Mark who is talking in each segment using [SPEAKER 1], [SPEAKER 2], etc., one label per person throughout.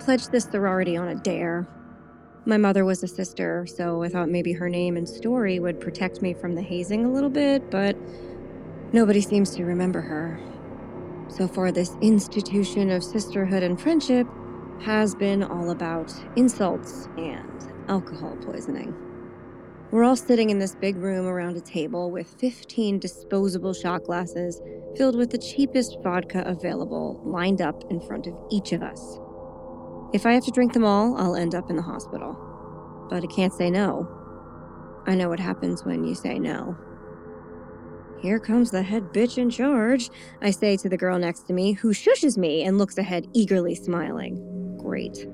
[SPEAKER 1] pledged this sorority on a dare. My mother was a sister, so I thought maybe her name and story would protect me from the hazing a little bit, but nobody seems to remember her. So far, this institution of sisterhood and friendship has been all about insults and alcohol poisoning. We're all sitting in this big room around a table with 15 disposable shot glasses filled with the cheapest vodka available lined up in front of each of us. If I have to drink them all, I'll end up in the hospital. But I can't say no. I know what happens when you say no. Here comes the head bitch in charge, I say to the girl next to me, who shushes me and looks ahead eagerly smiling. Great.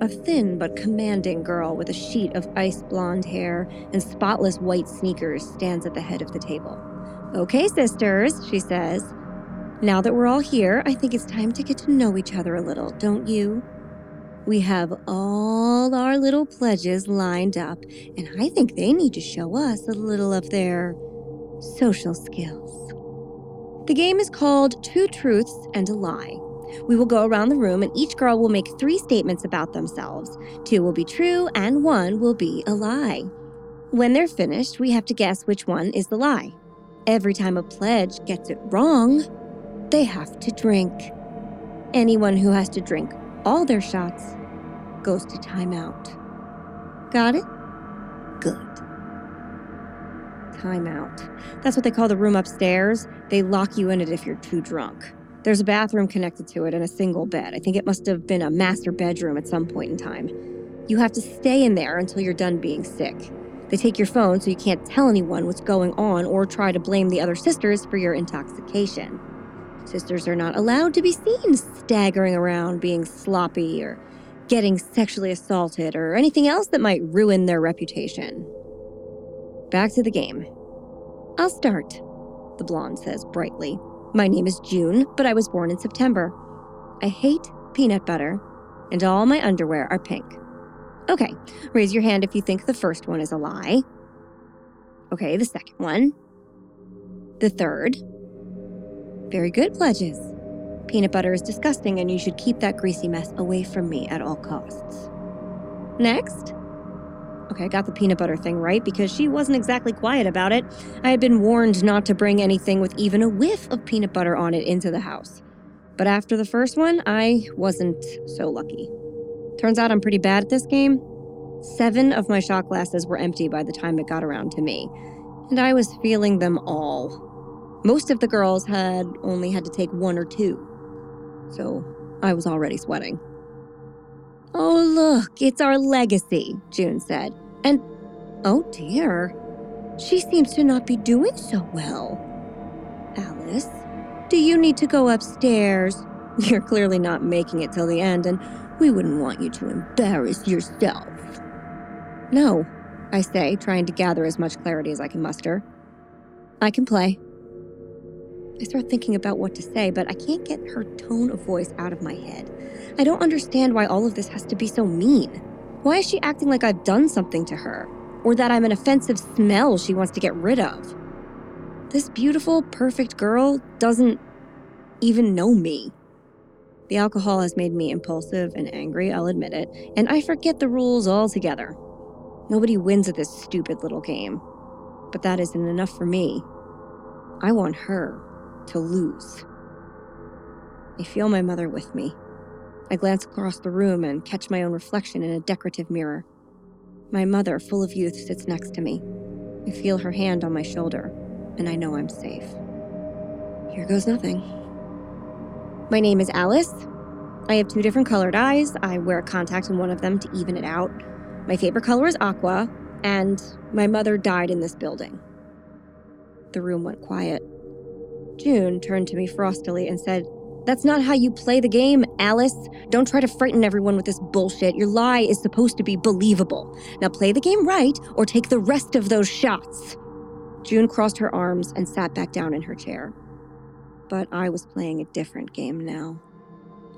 [SPEAKER 1] A thin but commanding girl with a sheet of ice blonde hair and spotless white sneakers stands at the head of the table. Okay, sisters, she says. Now that we're all here, I think it's time to get to know each other a little, don't you? We have all our little pledges lined up, and I think they need to show us a little of their social skills. The game is called Two Truths and a Lie. We will go around the room and each girl will make three statements about themselves. Two will be true and one will be a lie. When they're finished, we have to guess which one is the lie. Every time a pledge gets it wrong, they have to drink. Anyone who has to drink all their shots goes to timeout. Got it? Good timeout. That's what they call the room upstairs. They lock you in it if you're too drunk. There's a bathroom connected to it and a single bed. I think it must have been a master bedroom at some point in time. You have to stay in there until you're done being sick. They take your phone so you can't tell anyone what's going on or try to blame the other sisters for your intoxication. Sisters are not allowed to be seen staggering around being sloppy or getting sexually assaulted or anything else that might ruin their reputation. Back to the game. I'll start, the blonde says brightly. My name is June, but I was born in September. I hate peanut butter, and all my underwear are pink. Okay, raise your hand if you think the first one is a lie. Okay, the second one. The third. Very good, pledges. Peanut butter is disgusting, and you should keep that greasy mess away from me at all costs. Next. Okay, I got the peanut butter thing right because she wasn't exactly quiet about it. I had been warned not to bring anything with even a whiff of peanut butter on it into the house. But after the first one, I wasn't so lucky. Turns out I'm pretty bad at this game. Seven of my shot glasses were empty by the time it got around to me, and I was feeling them all. Most of the girls had only had to take one or two, so I was already sweating. Oh, look, it's our legacy, June said. And oh dear, she seems to not be doing so well. Alice, do you need to go upstairs? You're clearly not making it till the end, and we wouldn't want you to embarrass yourself. No, I say, trying to gather as much clarity as I can muster. I can play. I start thinking about what to say, but I can't get her tone of voice out of my head. I don't understand why all of this has to be so mean. Why is she acting like I've done something to her? Or that I'm an offensive smell she wants to get rid of? This beautiful, perfect girl doesn't even know me. The alcohol has made me impulsive and angry, I'll admit it, and I forget the rules altogether. Nobody wins at this stupid little game. But that isn't enough for me. I want her to lose. I feel my mother with me. I glance across the room and catch my own reflection in a decorative mirror. My mother, full of youth, sits next to me. I feel her hand on my shoulder, and I know I'm safe. Here goes nothing. My name is Alice. I have two different colored eyes. I wear contact in one of them to even it out. My favorite color is aqua, and my mother died in this building. The room went quiet. June turned to me frostily and said, That's not how you play the game, Alice. Don't try to frighten everyone with this bullshit. Your lie is supposed to be believable. Now play the game right or take the rest of those shots. June crossed her arms and sat back down in her chair. But I was playing a different game now.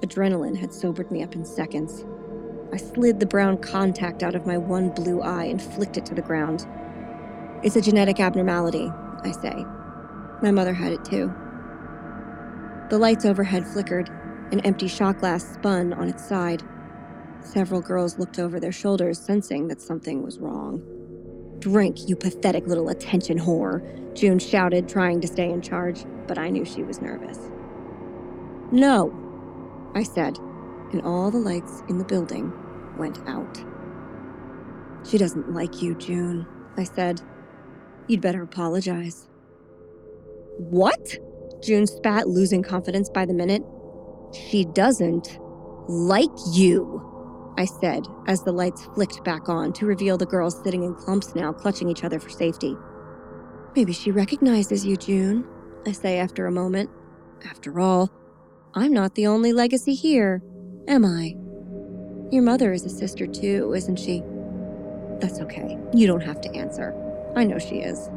[SPEAKER 1] Adrenaline had sobered me up in seconds. I slid the brown contact out of my one blue eye and flicked it to the ground. It's a genetic abnormality, I say. My mother had it too. The lights overhead flickered. An empty shot glass spun on its side. Several girls looked over their shoulders, sensing that something was wrong. Drink, you pathetic little attention whore, June shouted, trying to stay in charge, but I knew she was nervous. No, I said, and all the lights in the building went out. She doesn't like you, June, I said. You'd better apologize. What? June spat, losing confidence by the minute. She doesn't like you, I said as the lights flicked back on to reveal the girls sitting in clumps now, clutching each other for safety. Maybe she recognizes you, June, I say after a moment. After all, I'm not the only legacy here, am I? Your mother is a sister too, isn't she? That's okay. You don't have to answer. I know she is.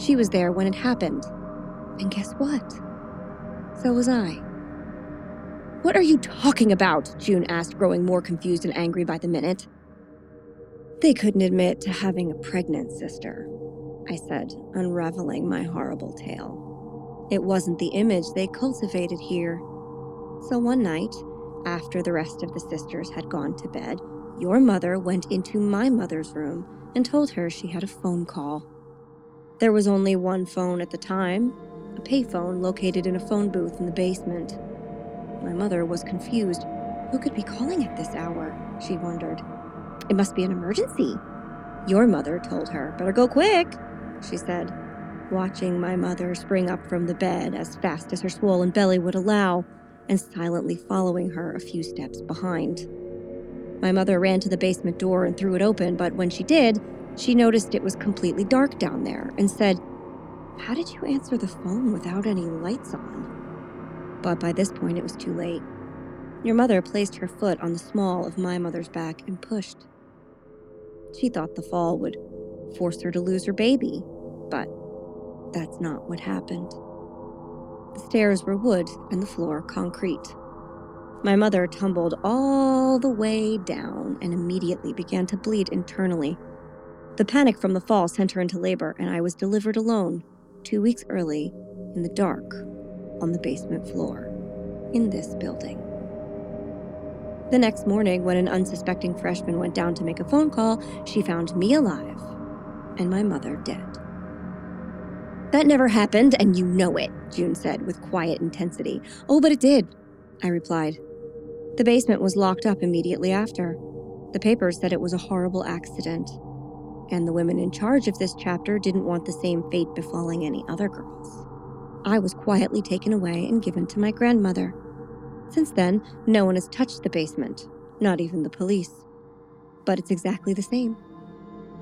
[SPEAKER 1] She was there when it happened. And guess what? So was I. What are you talking about? June asked, growing more confused and angry by the minute. They couldn't admit to having a pregnant sister, I said, unraveling my horrible tale. It wasn't the image they cultivated here. So one night, after the rest of the sisters had gone to bed, your mother went into my mother's room and told her she had a phone call. There was only one phone at the time, a payphone located in a phone booth in the basement. My mother was confused. Who could be calling at this hour? She wondered. It must be an emergency. Your mother told her. Better go quick, she said, watching my mother spring up from the bed as fast as her swollen belly would allow, and silently following her a few steps behind. My mother ran to the basement door and threw it open, but when she did, she noticed it was completely dark down there and said, How did you answer the phone without any lights on? but by this point it was too late. Your mother placed her foot on the small of my mother's back and pushed. She thought the fall would force her to lose her baby, but that's not what happened. The stairs were wood and the floor concrete. My mother tumbled all the way down and immediately began to bleed internally. The panic from the fall sent her into labor, and I was delivered alone, two weeks early, in the dark, on the basement floor in this building. The next morning, when an unsuspecting freshman went down to make a phone call, she found me alive and my mother dead. That never happened, and you know it, June said with quiet intensity. Oh, but it did, I replied. The basement was locked up immediately after. The papers said it was a horrible accident, and the women in charge of this chapter didn't want the same fate befalling any other girls. I was quietly taken away and given to my grandmother. Since then, no one has touched the basement, not even the police. But it's exactly the same.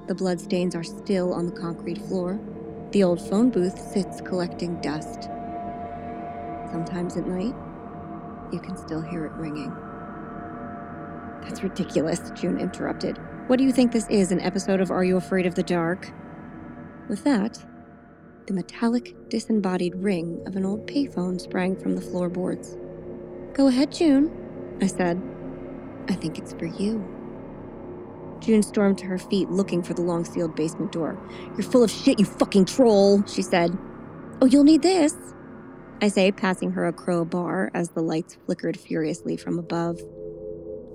[SPEAKER 1] The bloodstains are still on the concrete floor. The old phone booth sits collecting dust. Sometimes at night, you can still hear it ringing. That's ridiculous, June interrupted. What do you think this is, an episode of Are You Afraid of the Dark? With that, the metallic, disembodied ring of an old payphone sprang from the floorboards. Go ahead, June, I said. I think it's for you. June stormed to her feet, looking for the long sealed basement door. You're full of shit, you fucking troll, she said. Oh, you'll need this, I say, passing her a crowbar as the lights flickered furiously from above.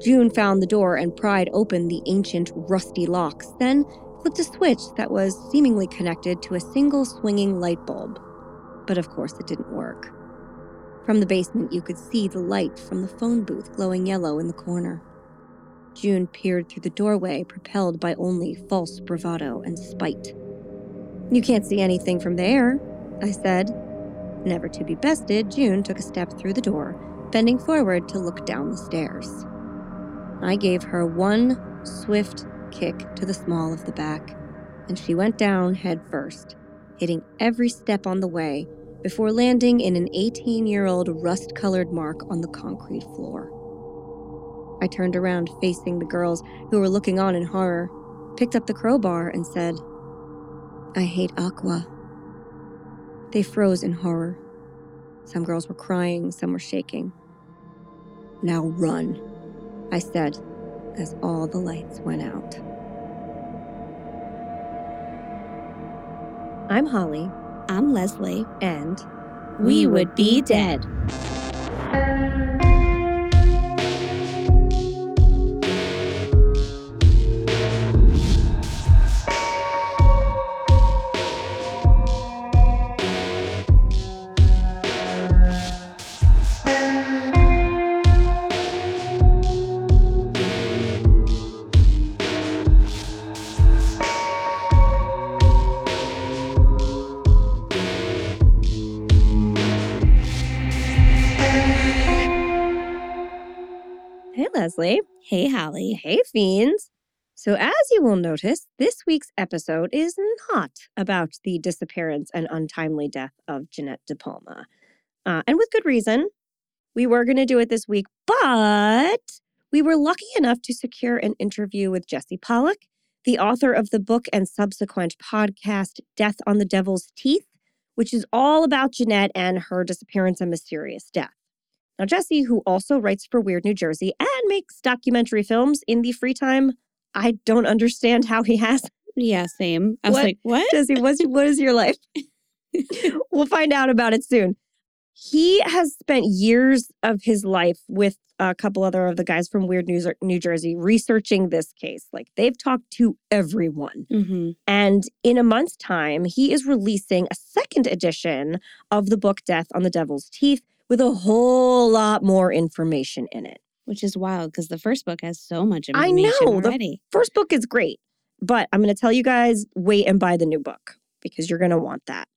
[SPEAKER 1] June found the door and pried open the ancient, rusty locks, then flipped a switch that was seemingly connected to a single swinging light bulb. But of course, it didn't work. From the basement, you could see the light from the phone booth glowing yellow in the corner. June peered through the doorway, propelled by only false bravado and spite. You can't see anything from there, I said. Never to be bested, June took a step through the door, bending forward to look down the stairs. I gave her one swift kick to the small of the back, and she went down head first, hitting every step on the way before landing in an 18 year old rust colored mark on the concrete floor. I turned around facing the girls who were looking on in horror, picked up the crowbar, and said, I hate Aqua. They froze in horror. Some girls were crying, some were shaking. Now run, I said as all the lights went out. I'm Holly.
[SPEAKER 2] I'm Leslie.
[SPEAKER 1] And
[SPEAKER 2] we would be dead.
[SPEAKER 1] Leslie.
[SPEAKER 2] Hey, Holly.
[SPEAKER 1] Hey, fiends. So, as you will notice, this week's episode is not about the disappearance and untimely death of Jeannette DePalma. Uh, and with good reason. We were going to do it this week, but we were lucky enough to secure an interview with Jesse Pollack, the author of the book and subsequent podcast, Death on the Devil's Teeth, which is all about Jeannette and her disappearance and mysterious death. Now, Jesse, who also writes for Weird New Jersey and makes documentary films in the free time, I don't understand how he has.
[SPEAKER 2] Yeah, same. I was
[SPEAKER 1] What?
[SPEAKER 2] like, what?
[SPEAKER 1] Jesse, what's, what is your life? we'll find out about it soon. He has spent years of his life with a couple other of the guys from Weird News New Jersey researching this case. Like they've talked to everyone.
[SPEAKER 2] hmm
[SPEAKER 1] And in a month's time, he is releasing a second edition of the book Death on the Devil's Teeth with a whole lot more information in it.
[SPEAKER 2] Which is wild because the first book has so much information.
[SPEAKER 1] I know, the- First book is great, but I'm going to tell you guys wait and buy the new book because you're going to want that.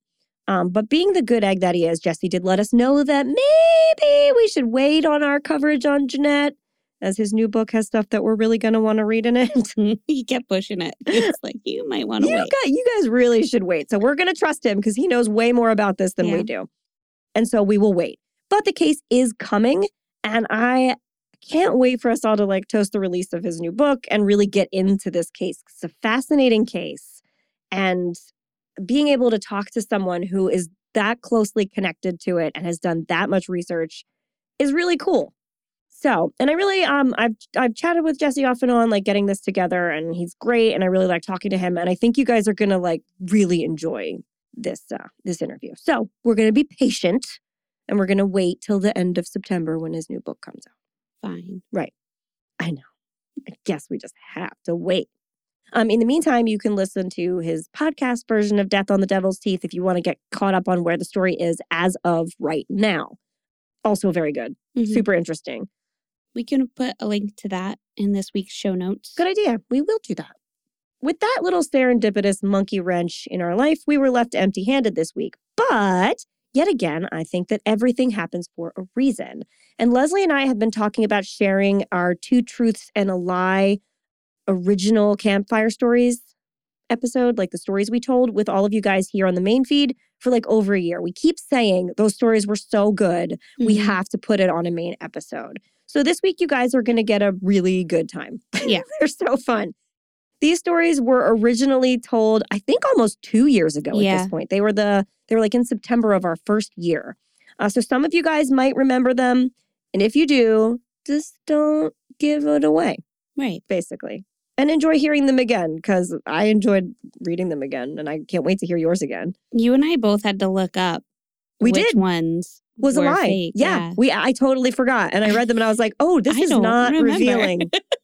[SPEAKER 1] Um, but being the good egg that he is, Jesse did let us know that maybe we should wait on our coverage on Jeannette, as his new book has stuff that we're really going to want to read in it.
[SPEAKER 2] he kept pushing it. It's like, you might want to wait.
[SPEAKER 1] got, you guys really should wait. So we're going to trust him because he knows way more about this than
[SPEAKER 2] Yeah.
[SPEAKER 1] we do. And so we will wait. But the case is coming, and I can't wait for us all to like toast the release of his new book and really get into this case. It's a fascinating case. And being able to talk to someone who is that closely connected to it and has done that much research is really cool. So, and I really um I've I've chatted with Jesse off and on like getting this together and he's great and I really like talking to him and I think you guys are going to like really enjoy this uh this interview. So, we're going to be patient and we're going to wait till the end of September when his new book comes out.
[SPEAKER 2] Fine. Right.
[SPEAKER 1] I know. I guess we just have to wait. Um, in the meantime, you can listen to his podcast version of Death on the Devil's Teeth if you want to get caught up on where the story is as of right now. Also, very good.
[SPEAKER 2] Mhm.
[SPEAKER 1] Super interesting.
[SPEAKER 2] We can put a link to that in this week's show notes.
[SPEAKER 1] Good idea. We will do that. With that little serendipitous monkey wrench in our life, we were left empty handed this week. But yet again, I think that everything happens for a reason. And Leslie and I have been talking about sharing our two truths and a lie original campfire stories episode, like the stories we told with all of you guys here on the main feed for like over a year. We keep saying those stories were so good, we
[SPEAKER 2] Mhm.
[SPEAKER 1] have to put it on a main episode. So this week, you guys are going to get a really good time.
[SPEAKER 2] Yeah.
[SPEAKER 1] They're so fun. These stories were originally told, I think, almost two years ago at this point. They were the they were like in September of our first year. Uh, so some of you guys might remember them, and if you do, just don't give it away,
[SPEAKER 2] Right.
[SPEAKER 1] basically, and enjoy hearing them again because I enjoyed reading them again, and I can't wait to hear yours again.
[SPEAKER 2] You and I both had to look up
[SPEAKER 1] We
[SPEAKER 2] which
[SPEAKER 1] did
[SPEAKER 2] ones
[SPEAKER 1] was a lie.
[SPEAKER 2] fake.
[SPEAKER 1] yeah, we I totally forgot, and I read them, and I was like, oh, this
[SPEAKER 2] I
[SPEAKER 1] is not
[SPEAKER 2] remember.
[SPEAKER 1] revealing.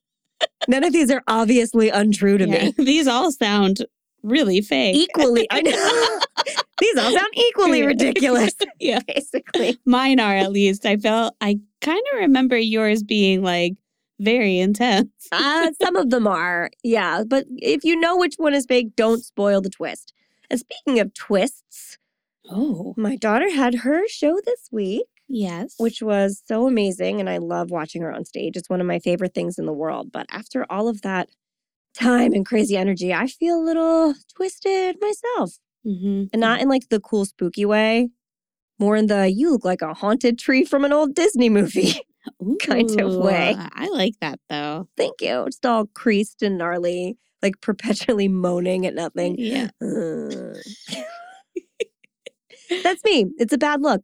[SPEAKER 1] None of these are obviously untrue to
[SPEAKER 2] Yeah.
[SPEAKER 1] me.
[SPEAKER 2] These all sound really fake.
[SPEAKER 1] equally I know these all sound equally
[SPEAKER 2] Yeah.
[SPEAKER 1] ridiculous
[SPEAKER 2] Yeah.
[SPEAKER 1] basically
[SPEAKER 2] Mine are at least. I felt I kind of remember yours being like very intense.
[SPEAKER 1] uh, some of them are yeah but if you know which one is fake don't spoil the twist and speaking of twists
[SPEAKER 2] Oh.
[SPEAKER 1] my daughter had her show this week
[SPEAKER 2] Yes.
[SPEAKER 1] which was so amazing and i love watching her on stage it's one of my favorite things in the world but after all of that time and crazy energy i feel a little twisted myself
[SPEAKER 2] hmm
[SPEAKER 1] and not in like the cool spooky way more in the you look like a haunted tree from an old disney movie kind of way.
[SPEAKER 2] I like that though.
[SPEAKER 1] thank you. Just all creased and gnarly, like perpetually moaning at nothing.
[SPEAKER 2] Yeah.
[SPEAKER 1] Uh. That's me. It's a bad look.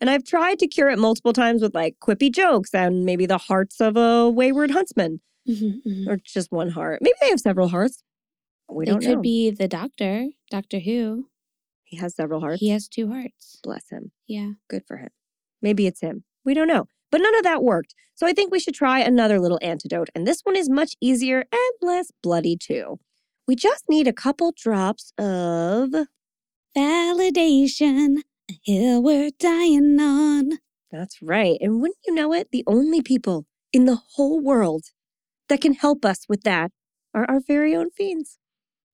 [SPEAKER 1] And I've tried to cure it multiple times with like quippy jokes and maybe the hearts of a wayward huntsman
[SPEAKER 2] Mhm, mhm.
[SPEAKER 1] or just one heart. Maybe they have several hearts. We
[SPEAKER 2] it
[SPEAKER 1] don't It
[SPEAKER 2] could
[SPEAKER 1] know.
[SPEAKER 2] be the doctor, Doctor Who.
[SPEAKER 1] he has several hearts.
[SPEAKER 2] He has two hearts.
[SPEAKER 1] Bless him.
[SPEAKER 2] Yeah.
[SPEAKER 1] Good for him. Maybe it's him. We don't know. But none of that worked. So I think we should try another little antidote. And this one is much easier and less bloody, too. We just need a couple drops of.
[SPEAKER 2] Validation, a hill we're dying on.
[SPEAKER 1] That's right. And wouldn't you know it, the only people in the whole world that can help us with that are our very own fiends.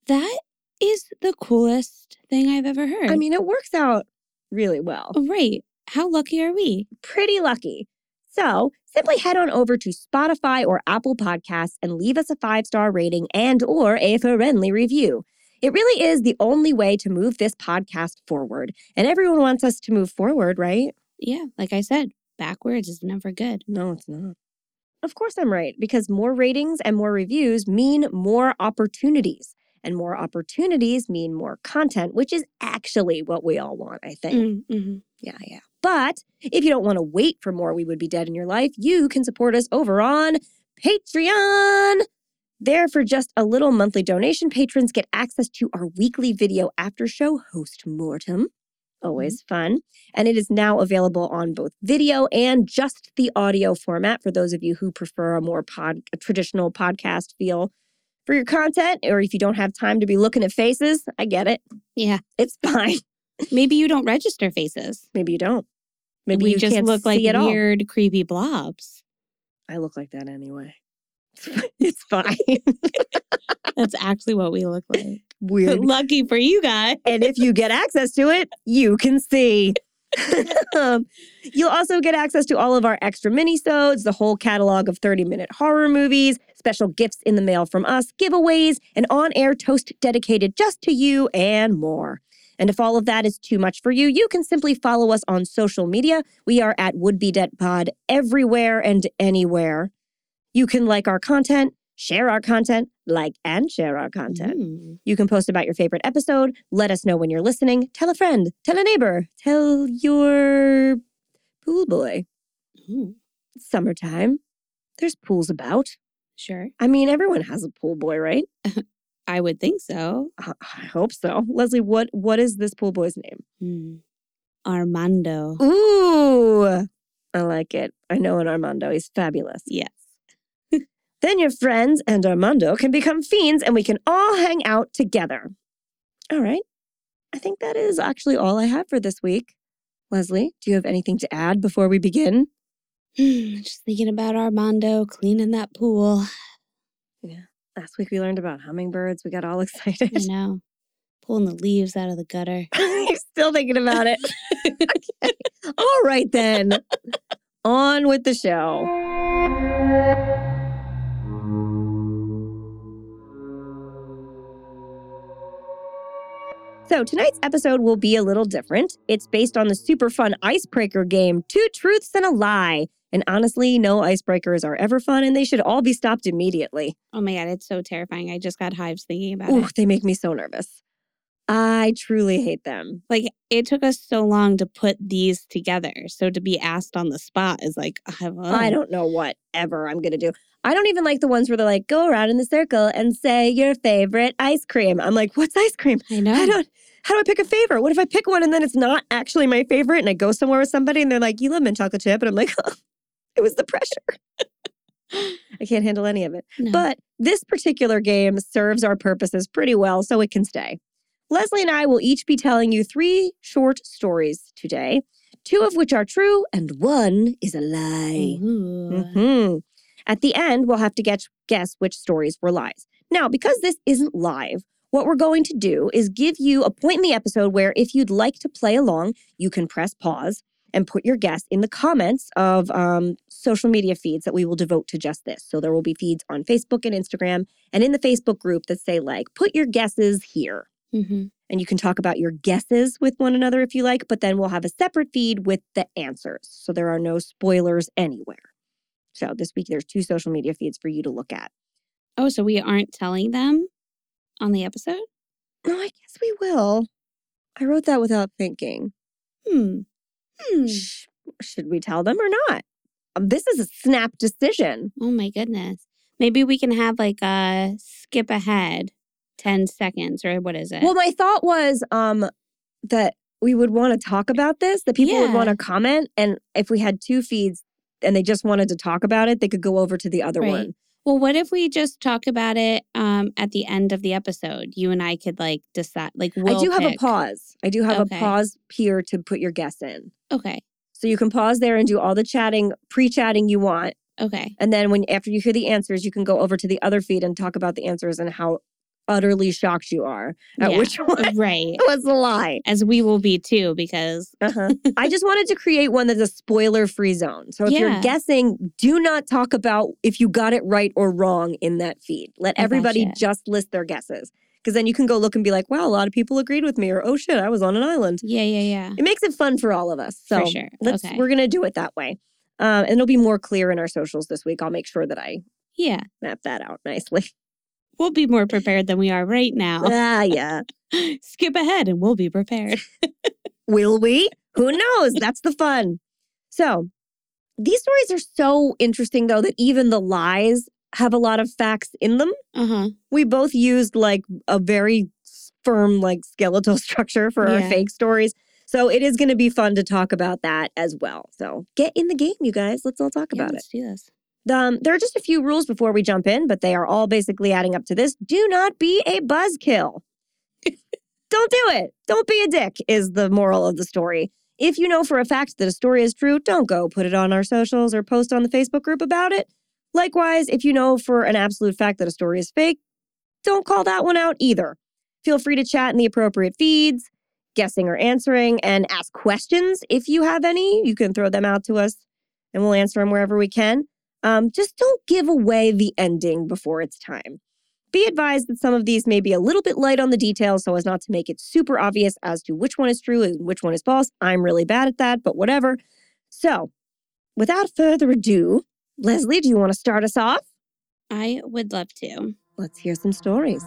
[SPEAKER 2] That is the coolest thing I've ever heard.
[SPEAKER 1] I mean, it works out really well.
[SPEAKER 2] right. How lucky are we?
[SPEAKER 1] Pretty lucky. So, simply head on over to Spotify or Apple Podcasts and leave us a five-star rating and or a friendly review. It really is the only way to move this podcast forward. And everyone wants us to move forward, right?
[SPEAKER 2] Yeah, like I said, backwards is never good.
[SPEAKER 1] No, it's not. Of course, I'm right, because more ratings and more reviews mean more opportunities. And more opportunities mean more content, which is actually what we all want, I think.
[SPEAKER 2] Mm, mhm.
[SPEAKER 1] Yeah, yeah. But if you don't want to wait for more We Would Be Dead in your life, you can support us over on Patreon. There, for just a little monthly donation, patrons get access to our weekly video after show, Host Mortem. Mm-hmm. Always fun. And it is now available on both video and just the audio format for those of you who prefer a more pod, a traditional podcast feel for your content, or if you don't have time to be looking at faces, I get it.
[SPEAKER 2] Yeah.
[SPEAKER 1] It's fine.
[SPEAKER 2] Maybe you don't register faces.
[SPEAKER 1] Maybe you don't. Maybe
[SPEAKER 2] we
[SPEAKER 1] you
[SPEAKER 2] just look like
[SPEAKER 1] see it all.
[SPEAKER 2] weird, creepy blobs.
[SPEAKER 1] I look like that anyway. It's fine.
[SPEAKER 2] That's actually what we look like.
[SPEAKER 1] Weird.
[SPEAKER 2] Lucky for you guys.
[SPEAKER 1] and if you get access to it, you can see. um, you'll also get access to all of our extra minisodes, the whole catalog of 30-minute horror movies, special gifts in the mail from us, giveaways, an on-air toast dedicated just to you, and more. And if all of that is too much for you, you can simply follow us on social media. We are at Would Be Dead Pod everywhere and anywhere. You can like our content, share our content, like and share our content.
[SPEAKER 2] Mm.
[SPEAKER 1] You can post about your favorite episode, let us know when you're listening, tell a friend, tell a neighbor, tell your pool boy. It's summertime. There's pools about.
[SPEAKER 2] Sure.
[SPEAKER 1] I mean, everyone has a pool boy, right?
[SPEAKER 2] I would think so.
[SPEAKER 1] I hope so. Leslie, what what is this pool boy's name?
[SPEAKER 2] Hmm. Armando.
[SPEAKER 1] Ooh, I like it. I know an Armando. He's fabulous.
[SPEAKER 2] Yes.
[SPEAKER 1] Then your friends and Armando can become fiends and we can all hang out together. All right. I think that is actually all I have for this week. Leslie, do you have anything to add before we begin?
[SPEAKER 2] Just thinking about Armando cleaning that pool. Yeah.
[SPEAKER 1] Last week we learned about hummingbirds. We got all excited.
[SPEAKER 2] I know. Pulling the leaves out of the gutter.
[SPEAKER 1] You're still thinking about it. okay. All right, then. On with the show. So, tonight's episode will be a little different. It's based on the super fun icebreaker game, Two Truths and a Lie. And honestly, no icebreakers are ever fun and they should all be stopped immediately.
[SPEAKER 2] Oh my God, it's so terrifying. I just got hives thinking about
[SPEAKER 1] Ooh,
[SPEAKER 2] it.
[SPEAKER 1] they make me so nervous. I truly hate them.
[SPEAKER 2] Like, it took us so long to put these together. So to be asked on the spot is like, uh,
[SPEAKER 1] I don't know what ever I'm going to do. I don't even like the ones where they're like, go around in the circle and say your favorite ice cream. I'm like, what's ice cream?
[SPEAKER 2] I know.
[SPEAKER 1] I don't, how do I pick a favorite? What if I pick one and then it's not actually my favorite and I go somewhere with somebody and they're like, you love mint chocolate chip? And I'm like, it was the pressure. I can't handle any of it.
[SPEAKER 2] No.
[SPEAKER 1] But this particular game serves our purposes pretty well, so it can stay. Leslie and I will each be telling you three short stories today, two of which are true and one is a lie.
[SPEAKER 2] Ooh.
[SPEAKER 1] hmm At the end, we'll have to get, guess which stories were lies. Now, because this isn't live, what we're going to do is give you a point in the episode where if you'd like to play along, you can press pause and put your guess in the comments of um, social media feeds that we will devote to just this. So there will be feeds on Facebook and Instagram and in the Facebook group that say, like, put your guesses here.
[SPEAKER 2] Mhm.
[SPEAKER 1] And you can talk about your guesses with one another if you like, but then we'll have a separate feed with the answers. So there are no spoilers anywhere. So this week there's two social media feeds for you to look at.
[SPEAKER 2] Oh, so we aren't telling them on the episode?
[SPEAKER 1] No, I guess we will. I wrote that without thinking.
[SPEAKER 2] Hmm. Hmm.
[SPEAKER 1] Sh- should we tell them or not? Um, this is a snap decision.
[SPEAKER 2] Oh my goodness. Maybe we can have like a skip ahead 10 seconds or what is it?
[SPEAKER 1] Well, my thought was um that we would want to talk about this, that people would want to comment, and if we had two feeds and they just wanted to talk about it, they could go over to the other
[SPEAKER 2] Right.
[SPEAKER 1] one.
[SPEAKER 2] Well, what if we just talk about it um at the end of the episode? You and I could like decide like we'll
[SPEAKER 1] I do have a pause. I do have
[SPEAKER 2] Okay.
[SPEAKER 1] a pause here to put your guess in.
[SPEAKER 2] Okay.
[SPEAKER 1] So you can pause there and do all the chatting, pre-chatting you want,
[SPEAKER 2] Okay.
[SPEAKER 1] and then when after you hear the answers, you can go over to the other feed and talk about the answers and how utterly shocked you are at
[SPEAKER 2] Yeah.
[SPEAKER 1] which one
[SPEAKER 2] right.
[SPEAKER 1] was the lie.
[SPEAKER 2] As we will be too, because
[SPEAKER 1] Uh-huh. I just wanted to create one that's a spoiler free zone. So if you're guessing, do not talk about if you got it right or wrong in that feed. Let everybody just list their guesses. Because then you can go look and be like, wow, a lot of people agreed with me, or oh shit, I was on an island.
[SPEAKER 2] yeah, yeah, yeah.
[SPEAKER 1] It makes it fun for all of us. So
[SPEAKER 2] sure.
[SPEAKER 1] let's
[SPEAKER 2] Okay.
[SPEAKER 1] we're gonna do it that way. Um, and it'll be more clear in our socials this week. I'll make sure that I
[SPEAKER 2] Yeah.
[SPEAKER 1] map that out nicely.
[SPEAKER 2] We'll be more prepared than we are right now.
[SPEAKER 1] ah, yeah.
[SPEAKER 2] Skip ahead and we'll be prepared.
[SPEAKER 1] Will we? Who knows? That's the fun. So, these stories are so interesting, though, that even the lies have a lot of facts in them.
[SPEAKER 2] Uh huh.
[SPEAKER 1] We both used like a very firm, like skeletal structure for our fake stories. So, it is going to be fun to talk about that as well. So, get in the game, you guys. Let's all talk
[SPEAKER 2] Yeah,
[SPEAKER 1] about it.
[SPEAKER 2] let's do this.
[SPEAKER 1] Um, there are just a few rules before we jump in, but they are all basically adding up to this. Do not be a buzzkill. Don't do it. Don't be a dick, is the moral of the story. If you know for a fact that a story is true, don't go put it on our socials or post on the Facebook group about it. Likewise, if you know for an absolute fact that a story is fake, don't call that one out either. Feel free to chat in the appropriate feeds, guessing or answering, and ask questions if you have any. You can throw them out to us and we'll answer them wherever we can. Um, just don't give away the ending before it's time. Be advised that some of these may be a little bit light on the details so as not to make it super obvious as to which one is true and which one is false. I'm really bad at that, but whatever. So, without further ado, Leslie, do you want to start us off?
[SPEAKER 2] I would love to.
[SPEAKER 1] Let's hear some stories.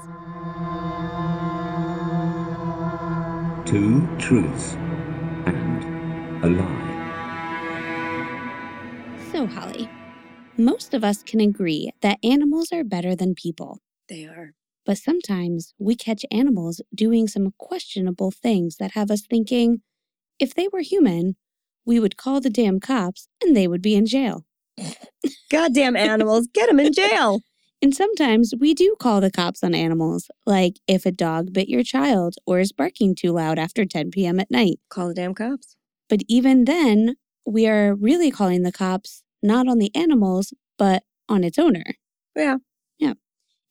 [SPEAKER 3] Two truths and a lie.
[SPEAKER 2] So, Holly, most of us can agree that animals are better than people.
[SPEAKER 1] They are.
[SPEAKER 2] But sometimes we catch animals doing some questionable things that have us thinking if they were human, we would call the damn cops and they would be in jail.
[SPEAKER 1] Goddamn animals, get them in jail.
[SPEAKER 2] And sometimes we do call the cops on animals, like if a dog bit your child or is barking too loud after 10 p.m. at night.
[SPEAKER 1] Call the damn cops.
[SPEAKER 2] But even then, we are really calling the cops not on the animals, but on its owner.
[SPEAKER 1] Yeah.
[SPEAKER 2] Yeah.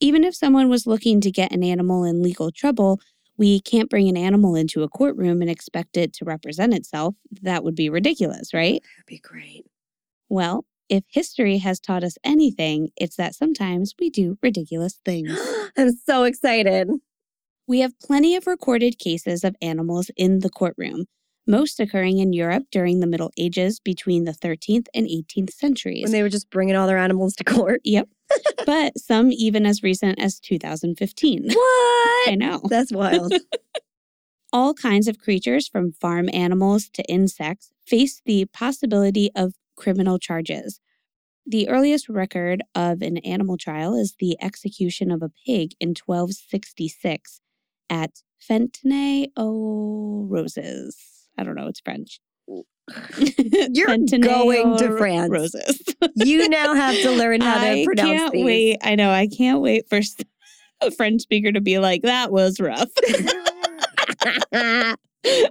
[SPEAKER 2] Even if someone was looking to get an animal in legal trouble, we can't bring an animal into a courtroom and expect it to represent itself. That would be ridiculous, right?
[SPEAKER 1] That'd be great.
[SPEAKER 2] Well, if history has taught us anything, it's that sometimes we do ridiculous things.
[SPEAKER 1] I'm so excited.
[SPEAKER 2] We have plenty of recorded cases of animals in the courtroom, most occurring in Europe during the Middle Ages between the 13th and 18th centuries.
[SPEAKER 1] When they were just bringing all their animals to court.
[SPEAKER 2] Yep. but some even as recent as 2015.
[SPEAKER 1] What?
[SPEAKER 2] I know.
[SPEAKER 1] That's wild.
[SPEAKER 2] All kinds of creatures, from farm animals to insects, face the possibility of criminal charges. The earliest record of an animal trial is the execution of a pig in 1266 at Fontenay aux Roses. I don't know, it's French.
[SPEAKER 1] You're going to France.
[SPEAKER 2] Roses.
[SPEAKER 1] you now have to learn how to
[SPEAKER 2] I
[SPEAKER 1] pronounce
[SPEAKER 2] can't
[SPEAKER 1] these.
[SPEAKER 2] wait. I know. I can't wait for a French speaker to be like, that was rough.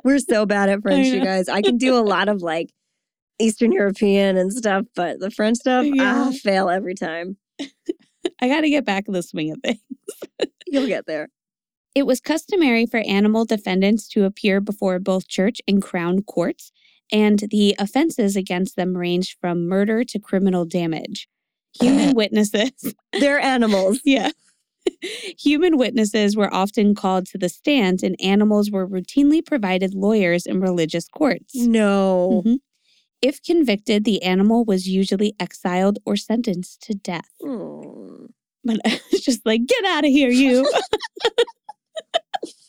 [SPEAKER 1] We're so bad at French, you guys. I can do a lot of like Eastern European and stuff, but the French stuff,
[SPEAKER 2] Yeah.
[SPEAKER 1] ah, fail every time.
[SPEAKER 2] I got to get back in the swing of things.
[SPEAKER 1] You'll get there.
[SPEAKER 2] It was customary for animal defendants to appear before both church and crown courts, and the offenses against them ranged from murder to criminal damage. Human witnesses,
[SPEAKER 1] They're animals.
[SPEAKER 2] yeah. Human witnesses were often called to the stand, and animals were routinely provided lawyers in religious courts.
[SPEAKER 1] No.
[SPEAKER 2] Mhm. If convicted, the animal was usually exiled or sentenced to death.
[SPEAKER 1] Mm.
[SPEAKER 2] But it's just like, get out of here, you.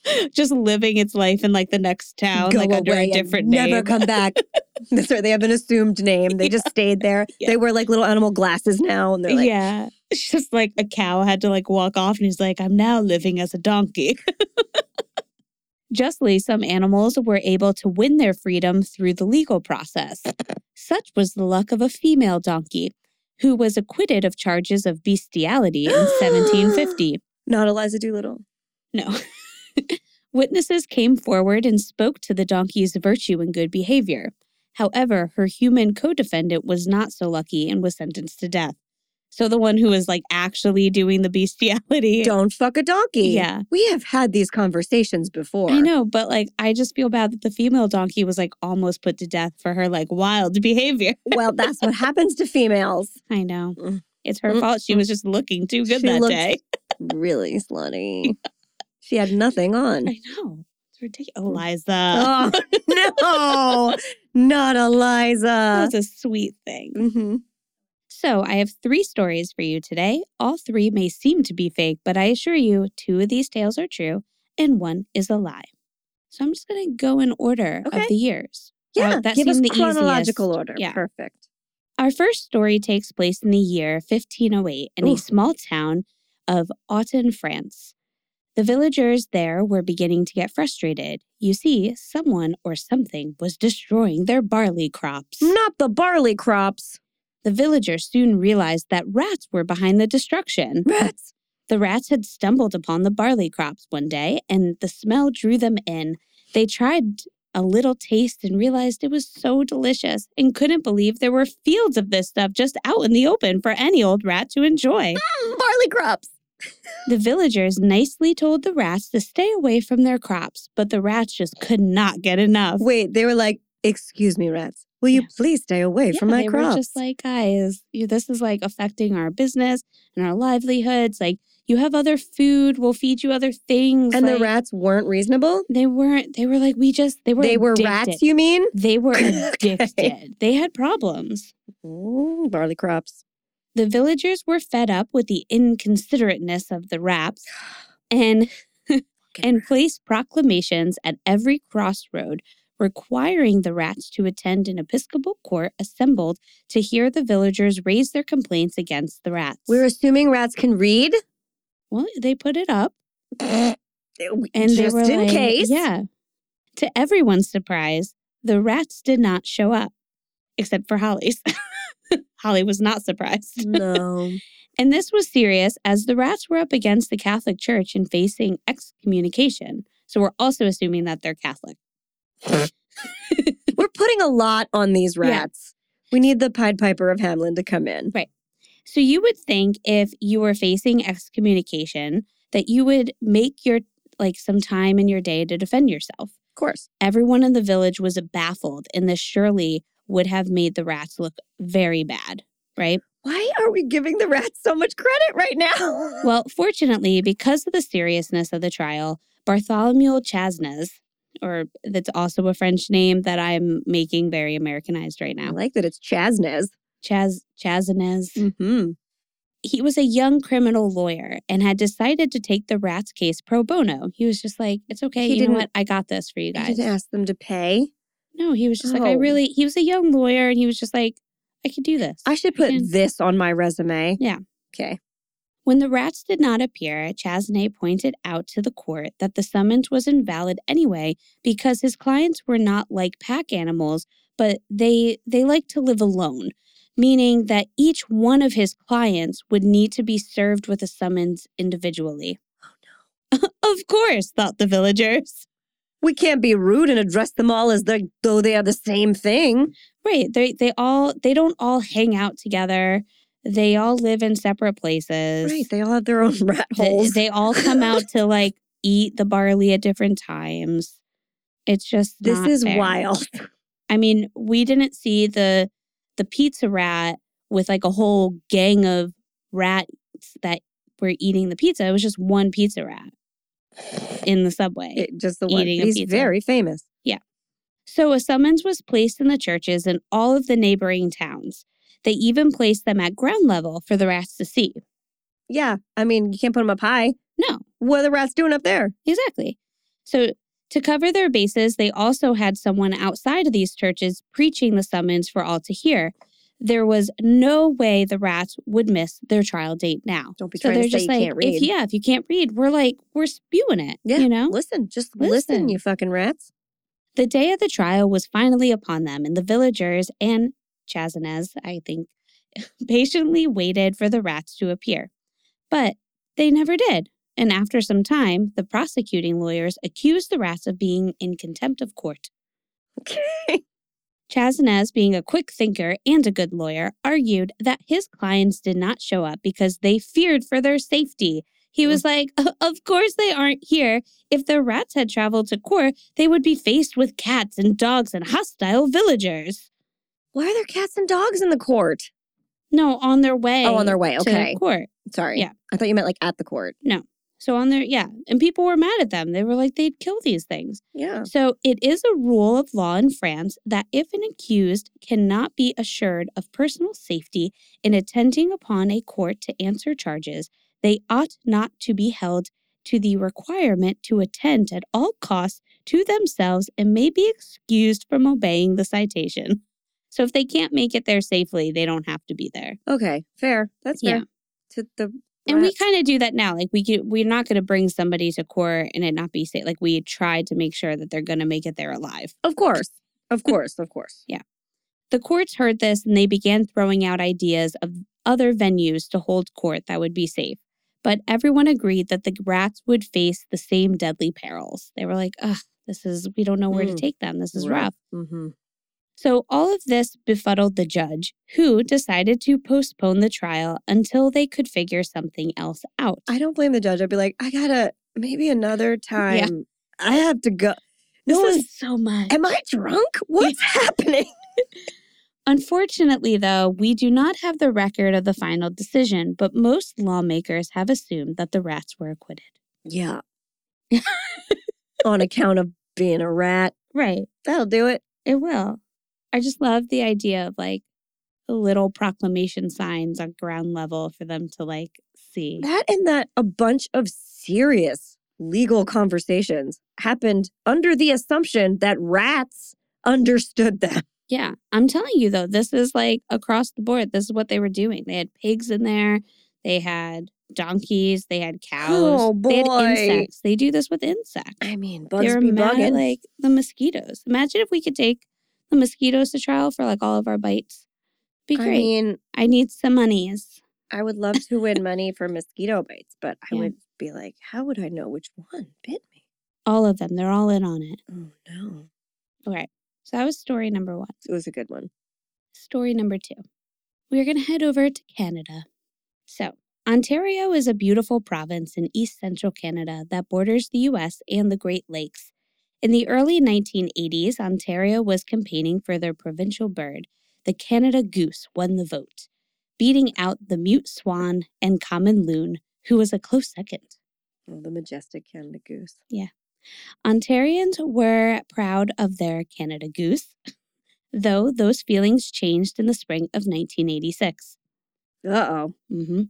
[SPEAKER 2] just living its life in like the next town,
[SPEAKER 1] Go
[SPEAKER 2] like under a different name.
[SPEAKER 1] never come back. That's right. They have an assumed name. They just stayed there.
[SPEAKER 2] Yeah.
[SPEAKER 1] They wear like little animal glasses now, and they're like,
[SPEAKER 2] yeah. It's just like a cow had to like walk off and he's like, I'm now living as a donkey. Justly, some animals were able to win their freedom through the legal process. Such was the luck of a female donkey, who was acquitted of charges of bestiality in 1750.
[SPEAKER 1] not Eliza Doolittle.
[SPEAKER 2] No. Witnesses came forward and spoke to the donkey's virtue and good behavior. However, her human co defendant was not so lucky and was sentenced to death. So the one who was like actually doing the bestiality.
[SPEAKER 1] Don't fuck a donkey.
[SPEAKER 2] Yeah.
[SPEAKER 1] We have had these conversations before.
[SPEAKER 2] I know, but like I just feel bad that the female donkey was like almost put to death for her like wild behavior.
[SPEAKER 1] Well, that's what happens to females.
[SPEAKER 2] I know.
[SPEAKER 1] Mm.
[SPEAKER 2] It's her
[SPEAKER 1] Mm,
[SPEAKER 2] fault. She was just looking too good
[SPEAKER 1] She
[SPEAKER 2] that day.
[SPEAKER 1] Really slutty. She had nothing on.
[SPEAKER 2] I know. It's ridiculous. Eliza.
[SPEAKER 1] Oh, no. Not Eliza.
[SPEAKER 2] That's a sweet thing.
[SPEAKER 1] hmm
[SPEAKER 2] So, I have three stories for you today. All three may seem to be fake, but I assure you, two of these tales are true and one is a lie. So, I'm just going to go in order
[SPEAKER 1] Okay.
[SPEAKER 2] of the years.
[SPEAKER 1] Yeah,
[SPEAKER 2] Uh, that
[SPEAKER 1] give us
[SPEAKER 2] the
[SPEAKER 1] chronological
[SPEAKER 2] easiest.
[SPEAKER 1] order.
[SPEAKER 2] Yeah.
[SPEAKER 1] Perfect.
[SPEAKER 2] Our first story takes place in the year 1508 in a small town of Autun, France. The villagers there were beginning to get frustrated. You see, someone or something was destroying their barley crops.
[SPEAKER 1] Not the barley crops.
[SPEAKER 2] The villagers soon realized that rats were behind the destruction.
[SPEAKER 1] Rats.
[SPEAKER 2] The rats had stumbled upon the barley crops one day, and the smell drew them in. They tried a little taste and realized it was so delicious and couldn't believe there were fields of this stuff just out in the open for any old rat to enjoy.
[SPEAKER 1] Mm, barley crops.
[SPEAKER 2] The villagers nicely told the rats to stay away from their crops, but the rats just could not get enough.
[SPEAKER 1] Wait, they were like, excuse me, rats. Will you
[SPEAKER 2] Yeah.
[SPEAKER 1] please stay away
[SPEAKER 2] Yeah,
[SPEAKER 1] from my
[SPEAKER 2] they
[SPEAKER 1] crops?
[SPEAKER 2] were just like, guys, you, this is like affecting our business and our livelihoods. Like, you have other food, we'll feed you other things.
[SPEAKER 1] and the rats weren't reasonable?
[SPEAKER 2] They weren't. They were like, we just. They were.
[SPEAKER 1] they were
[SPEAKER 2] addicted.
[SPEAKER 1] rats, you mean?
[SPEAKER 2] They were
[SPEAKER 1] Okay.
[SPEAKER 2] addicted. They had problems.
[SPEAKER 1] Mm, barley crops.
[SPEAKER 2] The villagers were fed up with the inconsiderateness of the rats, and and placed proclamations at every crossroad requiring the rats to attend an episcopal court assembled to hear the villagers raise their complaints against the rats.
[SPEAKER 1] We're assuming rats can read.
[SPEAKER 2] well, they put it up.
[SPEAKER 1] and just in
[SPEAKER 2] like-
[SPEAKER 1] case.
[SPEAKER 2] Yeah. To everyone's surprise, the rats did not show up, except for Holly's. Holly was not surprised.
[SPEAKER 1] No.
[SPEAKER 2] And this was serious as the rats were up against the Catholic Church and facing excommunication. So we're also assuming that they're Catholic.
[SPEAKER 1] We're putting a lot on these
[SPEAKER 2] Yeah.
[SPEAKER 1] rats. We need the Pied Piper of Hamelin to come in. Right.
[SPEAKER 2] So you would think if you were facing excommunication that you would make your like some time in your day to defend yourself.
[SPEAKER 1] Of course.
[SPEAKER 2] Everyone in the village was baffled, and this surely would have made the rats look very bad, right?
[SPEAKER 1] Why are we giving the rats so much credit right now?
[SPEAKER 2] Well, fortunately, because of the seriousness of the trial, Bartholomew Chasnes, or that's also a French name that I'm making very Americanized right now.
[SPEAKER 1] I like that it's Chasnez.
[SPEAKER 2] Chaz Chasnes,
[SPEAKER 1] Mm-hmm.
[SPEAKER 2] he was a young criminal lawyer and had decided to take the rats case pro bono. He was just like, "It's okay,
[SPEAKER 1] He
[SPEAKER 2] you know what? I got this for you guys."
[SPEAKER 1] didn't ask them to pay.
[SPEAKER 2] No, he was just like, "I
[SPEAKER 1] Oh.
[SPEAKER 2] really." He was a young lawyer, and he was just like, "I could do this."
[SPEAKER 1] I should put
[SPEAKER 2] can-
[SPEAKER 1] this on my resume.
[SPEAKER 2] Yeah.
[SPEAKER 1] Okay.
[SPEAKER 2] When the rats did not appear, Chasney pointed out to the court that the summons was invalid anyway because his clients were not like pack animals, but they they like to live alone, meaning that each one of his clients would need to be served with a summons individually. Oh no. of course, thought the villagers.
[SPEAKER 1] We can't be rude and address them all as though though they are the same thing.
[SPEAKER 2] Right. They they all they don't all hang out together. They all live in separate places.
[SPEAKER 1] Right. They all have their own rat holes.
[SPEAKER 2] they all come out to like eat the barley at different times. It's just
[SPEAKER 1] this is
[SPEAKER 2] fair.
[SPEAKER 1] wild.
[SPEAKER 2] I mean, we didn't see the the pizza rat with like a whole gang of rats that were eating the pizza. It was just one pizza rat in the subway.
[SPEAKER 1] It- just the one. He's very famous. Yeah.
[SPEAKER 2] So a summons was placed in the churches in all of the neighboring towns. They even placed them at ground level for the rats to see.
[SPEAKER 1] Yeah. I mean, you can't put them up high.
[SPEAKER 2] No,
[SPEAKER 1] What are the rats doing up there?
[SPEAKER 2] Exactly. So, to cover their bases, they also had someone outside of these churches preaching the summons for all to hear. There was no way the rats would miss their trial date now.
[SPEAKER 1] Don't be
[SPEAKER 2] So
[SPEAKER 1] trying
[SPEAKER 2] they're
[SPEAKER 1] to say
[SPEAKER 2] just
[SPEAKER 1] you
[SPEAKER 2] like,
[SPEAKER 1] can't read.
[SPEAKER 2] if yeah, if you can't read, we're like, we're spewing it.
[SPEAKER 1] Yeah,
[SPEAKER 2] You know?
[SPEAKER 1] Listen, just listen.
[SPEAKER 2] Listen.
[SPEAKER 1] you fucking rats.
[SPEAKER 2] The day of the trial was finally upon them, and the villagers and Chazanes, I think, patiently waited for the rats to appear. But they never did. And after some time, the prosecuting lawyers accused the rats of being in contempt of court.
[SPEAKER 1] Okay.
[SPEAKER 2] Chazinez, being a quick thinker and a good lawyer, argued that his clients did not show up because they feared for their safety. He mm. was like, uh, Of course they aren't here. If the rats had traveled to court, they would be faced with cats and dogs and hostile villagers.
[SPEAKER 1] Why are there cats and dogs in the court?
[SPEAKER 2] No, on their way.
[SPEAKER 1] Oh, on their way.
[SPEAKER 2] to
[SPEAKER 1] Okay.
[SPEAKER 2] court.
[SPEAKER 1] Sorry.
[SPEAKER 2] Yeah.
[SPEAKER 1] I thought you meant like at the court.
[SPEAKER 2] So on their, yeah. And people were mad at them. They were like, they'd kill these things.
[SPEAKER 1] Yeah.
[SPEAKER 2] So it is a rule of law in France that if an accused cannot be assured of personal safety in attending upon a court to answer charges, they ought not to be held to the requirement to attend at all costs to themselves and may be excused from obeying the citation. So if they can't make it there safely, they don't have to be there.
[SPEAKER 1] Okay. Fair. That's fair.
[SPEAKER 2] Yeah.
[SPEAKER 1] To the
[SPEAKER 2] And we kind of do that now. Like we could, we're not going to bring somebody to court and it not be safe. Like we try to make sure that they're going to make it there alive.
[SPEAKER 1] Of course. Of course. Of course. Yeah.
[SPEAKER 2] The courts heard this and they began throwing out ideas of other venues to hold court that would be safe. But everyone agreed that the rats would face the same deadly perils. They were like, ugh, this is, we don't know where to
[SPEAKER 1] Mm.
[SPEAKER 2] take them. This is
[SPEAKER 1] Right.
[SPEAKER 2] rough.
[SPEAKER 1] Mm-hmm.
[SPEAKER 2] So all of this befuddled the judge, who decided to postpone the trial until they could figure something else out.
[SPEAKER 1] I don't blame the judge. I'd be like, I gotta maybe another time. Yeah. I have to go. No
[SPEAKER 2] this is so much.
[SPEAKER 1] Am I drunk? What's happening?
[SPEAKER 2] Unfortunately, though, we do not have the record of the final decision, but most lawmakers have assumed that the rats were acquitted.
[SPEAKER 1] Yeah. On account of being a rat.
[SPEAKER 2] Right.
[SPEAKER 1] That'll do it.
[SPEAKER 2] It will. I just love the idea of like little proclamation signs on ground level for them to like see.
[SPEAKER 1] That and that a bunch of serious legal conversations happened under the assumption that rats understood them.
[SPEAKER 2] Yeah. I'm telling you though, this is like across the board. This is what they were doing. They had pigs in there, they had donkeys, they had cows,
[SPEAKER 1] Oh,
[SPEAKER 2] they had
[SPEAKER 1] boy.
[SPEAKER 2] insects. They do this with insects.
[SPEAKER 1] I mean,
[SPEAKER 2] they
[SPEAKER 1] bugs
[SPEAKER 2] were
[SPEAKER 1] be
[SPEAKER 2] mad
[SPEAKER 1] bugging.
[SPEAKER 2] at like the mosquitoes. Imagine if we could take the mosquitoes to trial for like all of our bites. Be great.
[SPEAKER 1] I mean,
[SPEAKER 2] I need some monies.
[SPEAKER 1] I would love to win money for mosquito bites, but I
[SPEAKER 2] Yeah.
[SPEAKER 1] would be like, how would I know which one bit me?
[SPEAKER 2] All of them. They're all in on it.
[SPEAKER 1] Oh no.
[SPEAKER 2] Okay. So that was story number one.
[SPEAKER 1] It was a good one.
[SPEAKER 2] Story number two. We're going to head over to Canada. So, Ontario is a beautiful province in east central Canada that borders the US and the Great Lakes. In the early 1980s, Ontario was campaigning for their provincial bird. The Canada goose won the vote, beating out the mute swan and common loon, who was a close second.
[SPEAKER 1] Oh, the majestic Canada goose. Yeah.
[SPEAKER 2] Ontarians were proud of their Canada goose, though those feelings changed in the spring of 1986.
[SPEAKER 1] Uh oh.
[SPEAKER 2] hmm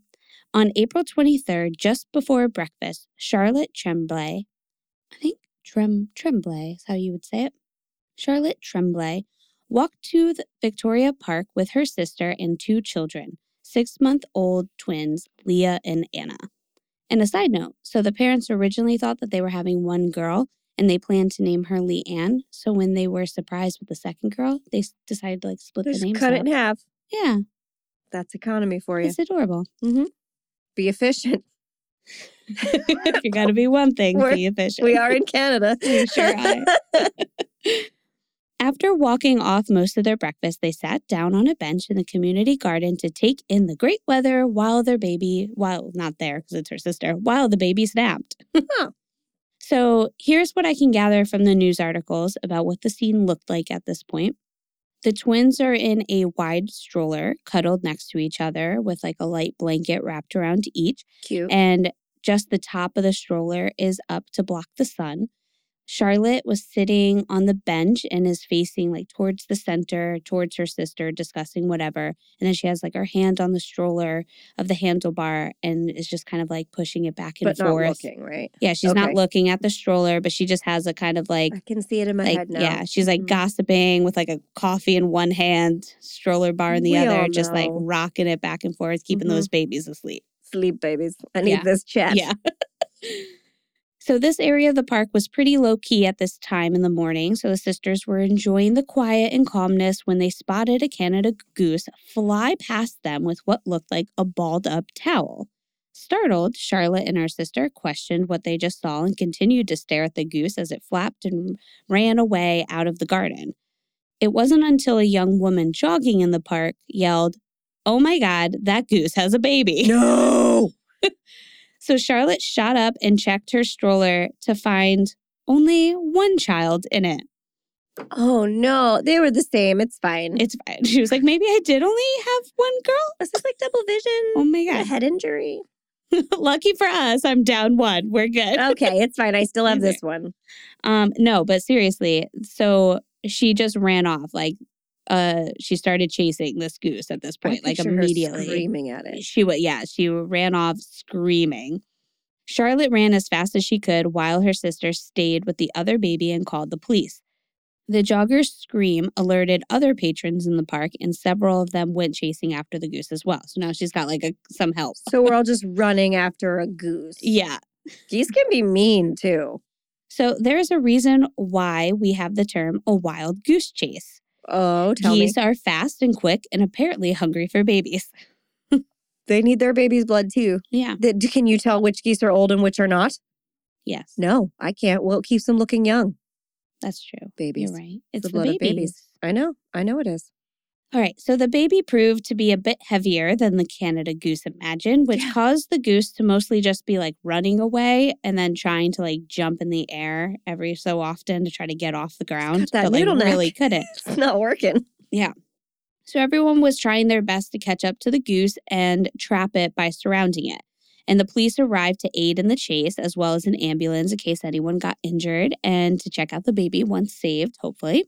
[SPEAKER 2] On April 23rd, just before breakfast, Charlotte Tremblay, I think Trem Tremblay is how you would say it. Charlotte Tremblay walked to the Victoria Park with her sister and two children, six month old twins, Leah and Anna. And a side note so the parents originally thought that they were having one girl and they planned to name her Lee Ann. So when they were surprised with the second girl, they decided to like split
[SPEAKER 1] Just
[SPEAKER 2] the names
[SPEAKER 1] cut
[SPEAKER 2] up.
[SPEAKER 1] it in half.
[SPEAKER 2] Yeah,
[SPEAKER 1] That's economy for you.
[SPEAKER 2] it's adorable. Mm-hmm.
[SPEAKER 1] Be efficient.
[SPEAKER 2] if you're going to be one thing,
[SPEAKER 1] We're-
[SPEAKER 2] be efficient.
[SPEAKER 1] We are in Canada.
[SPEAKER 2] We sure are. After walking off most of their breakfast, they sat down on a bench in the community garden to take in the great weather while their baby, while not there because it's her sister, while the baby snapped.
[SPEAKER 1] Huh.
[SPEAKER 2] So here's what I can gather from the news articles about what the scene looked like at this point. The twins are in a wide stroller, cuddled next to each other with like a light blanket wrapped around each
[SPEAKER 1] Cute.
[SPEAKER 2] and just the top of the stroller is up to block the sun. Charlotte was sitting on the bench and is facing like towards the center, towards her sister, discussing whatever. And then she has like her hand on the stroller of the handlebar and is just kind of like pushing it back and
[SPEAKER 1] but not
[SPEAKER 2] forth.
[SPEAKER 1] looking, right?
[SPEAKER 2] Yeah, she's not looking at the stroller, but she just has a kind of like
[SPEAKER 1] I can see it in my
[SPEAKER 2] like
[SPEAKER 1] head now.
[SPEAKER 2] yeah, she's like
[SPEAKER 1] Mhm.
[SPEAKER 2] gossiping with like a coffee in one hand, stroller bar in the
[SPEAKER 1] We
[SPEAKER 2] other, just like rocking it back and forth, keeping
[SPEAKER 1] Mhm.
[SPEAKER 2] those babies asleep.
[SPEAKER 1] Sleep, babies. I need
[SPEAKER 2] Yeah.
[SPEAKER 1] this chat.
[SPEAKER 2] Yeah. so this area of the park was pretty low key at this time in the morning. So the sisters were enjoying the quiet and calmness when they spotted a Canada goose fly past them with what looked like a balled up towel. Startled, Charlotte and her sister questioned what they just saw and continued to stare at the goose as it flapped and ran away out of the garden. It wasn't until a young woman jogging in the park yelled, Oh my God, that goose has a baby.
[SPEAKER 1] No.
[SPEAKER 2] So Charlotte shot up and checked her stroller to find only one child in it.
[SPEAKER 1] Oh no. They were the same. It's fine.
[SPEAKER 2] It's fine. She was like, maybe I did only have one girl.
[SPEAKER 1] this is like double vision.
[SPEAKER 2] Oh my God.
[SPEAKER 1] A head injury.
[SPEAKER 2] Lucky for us, I'm down one. We're good.
[SPEAKER 1] Okay, it's fine. I still have this one.
[SPEAKER 2] Um, no, but seriously, so she just ran off. Like, uh, she started chasing this goose at this point, like immediately.
[SPEAKER 1] screaming at it.
[SPEAKER 2] She would, yeah, she ran off screaming. Charlotte ran as fast as she could while her sister stayed with the other baby and called the police. The jogger's scream alerted other patrons in the park, and several of them went chasing after the goose as well. So now she's got like a, some help.
[SPEAKER 1] So we're all just running after a goose.
[SPEAKER 2] Yeah.
[SPEAKER 1] Geese can be mean too.
[SPEAKER 2] So there's a reason why we have the term a wild goose chase.
[SPEAKER 1] Oh, tell
[SPEAKER 2] Geese
[SPEAKER 1] me.
[SPEAKER 2] are fast and quick and apparently hungry for babies.
[SPEAKER 1] They need their baby's blood too.
[SPEAKER 2] Yeah.
[SPEAKER 1] Can you tell which geese are old and which are not?
[SPEAKER 2] Yes.
[SPEAKER 1] No, I can't. Well, it keeps them looking young.
[SPEAKER 2] That's true.
[SPEAKER 1] Babies.
[SPEAKER 2] You're right. It's
[SPEAKER 1] the
[SPEAKER 2] the,
[SPEAKER 1] blood of
[SPEAKER 2] babies.
[SPEAKER 1] babies. I know. I know it is.
[SPEAKER 2] All right. So the baby proved to be a bit heavier than the Canada goose imagined, which
[SPEAKER 1] Yeah.
[SPEAKER 2] caused the goose to mostly just be like running away and then trying to like jump in the air every so often to try to get off the ground.
[SPEAKER 1] that
[SPEAKER 2] but like
[SPEAKER 1] neck.
[SPEAKER 2] really couldn't.
[SPEAKER 1] It's not working. Yeah.
[SPEAKER 2] So everyone was trying their best to catch up to the goose and trap it by surrounding it. And the police arrived to aid in the chase, as well as an ambulance in case anyone got injured and to check out the baby once saved, hopefully.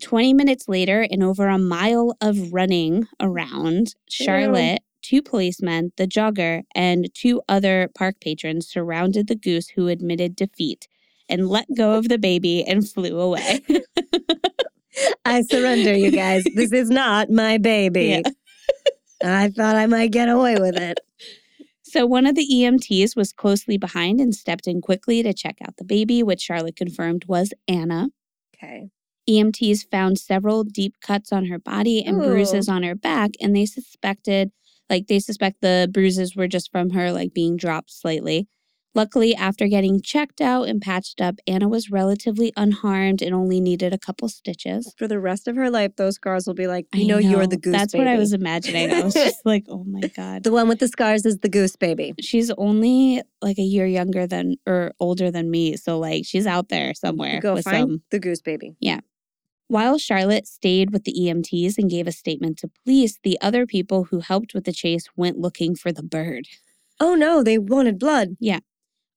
[SPEAKER 2] 20 minutes later, and over a mile of running around, Charlotte, two policemen, the jogger, and two other park patrons surrounded the goose who admitted defeat and let go of the baby and flew away.
[SPEAKER 1] I surrender, you guys. This is not my baby.
[SPEAKER 2] Yeah.
[SPEAKER 1] I thought I might get away with it.
[SPEAKER 2] So one of the EMTs was closely behind and stepped in quickly to check out the baby, which Charlotte confirmed was Anna.
[SPEAKER 1] Okay.
[SPEAKER 2] EMTs found several deep cuts on her body and bruises on her back, and they suspected, like, they suspect the bruises were just from her, like, being dropped slightly. Luckily, after getting checked out and patched up, Anna was relatively unharmed and only needed a couple stitches.
[SPEAKER 1] For the rest of her life, those scars will be like,
[SPEAKER 2] I
[SPEAKER 1] you know, you're the goose
[SPEAKER 2] That's
[SPEAKER 1] baby.
[SPEAKER 2] what I was imagining. I was just like, oh my God.
[SPEAKER 1] The one with the scars is the goose baby.
[SPEAKER 2] she's only like a year younger than or older than me. So like she's out there somewhere.
[SPEAKER 1] Go find
[SPEAKER 2] some.
[SPEAKER 1] the goose baby.
[SPEAKER 2] While Charlotte stayed with the EMTs and gave a statement to police, the other people who helped with the chase went looking for the bird.
[SPEAKER 1] Oh no, they wanted blood. Yeah.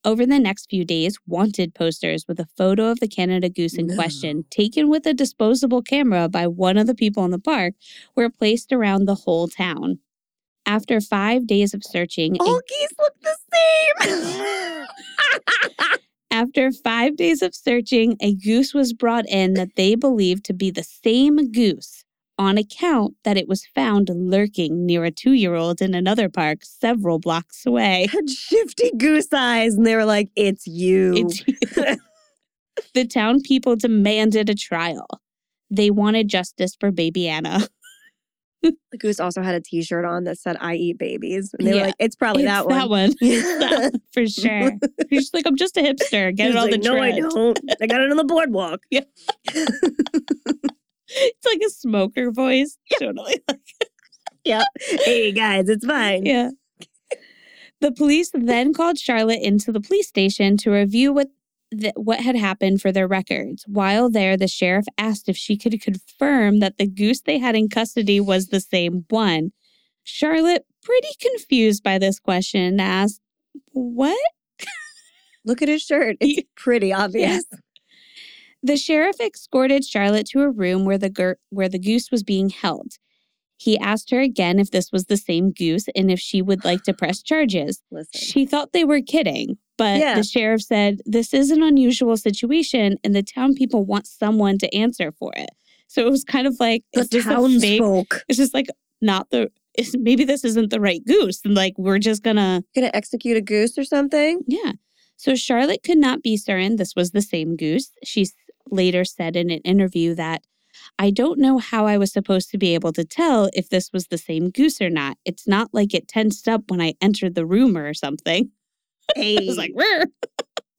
[SPEAKER 2] Over the next few days, wanted posters with a photo of the Canada goose in
[SPEAKER 1] No.
[SPEAKER 2] question, taken with a disposable camera by one of the people in the park, were placed around the whole town. After five days of searching, a
[SPEAKER 1] All geese look the same.
[SPEAKER 2] After five days of searching, a goose was brought in that they believed to be the same goose on account that it was found lurking near a two year old in another park several blocks away.
[SPEAKER 1] Had shifty goose eyes, and they were like, "It's you."
[SPEAKER 2] It's- you. the town people demanded a trial. They wanted justice for baby Anna.
[SPEAKER 1] the goose also had a T-shirt on that said "I eat babies," and they were like, "It's probably
[SPEAKER 2] It's
[SPEAKER 1] that one."
[SPEAKER 2] That one.
[SPEAKER 1] Yeah.
[SPEAKER 2] for sure. He's like, I'm just a hipster. Get
[SPEAKER 1] He's
[SPEAKER 2] it on
[SPEAKER 1] like,
[SPEAKER 2] the
[SPEAKER 1] no, I don't. I got it on the boardwalk.
[SPEAKER 2] It's like a smoker voice. Totally. Yeah.
[SPEAKER 1] Hey guys, it's fine.
[SPEAKER 2] Yeah. The police then called Charlotte into the police station to review what the, what had happened for their records. While there, the sheriff asked if she could confirm that the goose they had in custody was the same one. Charlotte, pretty confused by this question, asked, "What?"
[SPEAKER 1] Look at his shirt. It's pretty obvious.
[SPEAKER 2] The sheriff escorted Charlotte to a room where the gur- where the goose was being held. He asked her again if this was the same goose and if she would like to press charges.
[SPEAKER 1] Listen.
[SPEAKER 2] She thought they were kidding, but
[SPEAKER 1] Yeah.
[SPEAKER 2] the sheriff said this is an unusual situation and the town people want someone to answer for it. So it was kind of like
[SPEAKER 1] the
[SPEAKER 2] is this a fake?
[SPEAKER 1] townsfolk
[SPEAKER 2] It's just like not the is, maybe this isn't the right goose and like we're just gonna
[SPEAKER 1] gonna execute a goose or something.
[SPEAKER 2] yeah. So Charlotte could not be certain this was the same goose. She later said in an interview that I don't know how I was supposed to be able to tell if this was the same goose or not. It's not like it tensed up when I entered the room or something.
[SPEAKER 1] Hey,
[SPEAKER 2] It was like, "Rrr."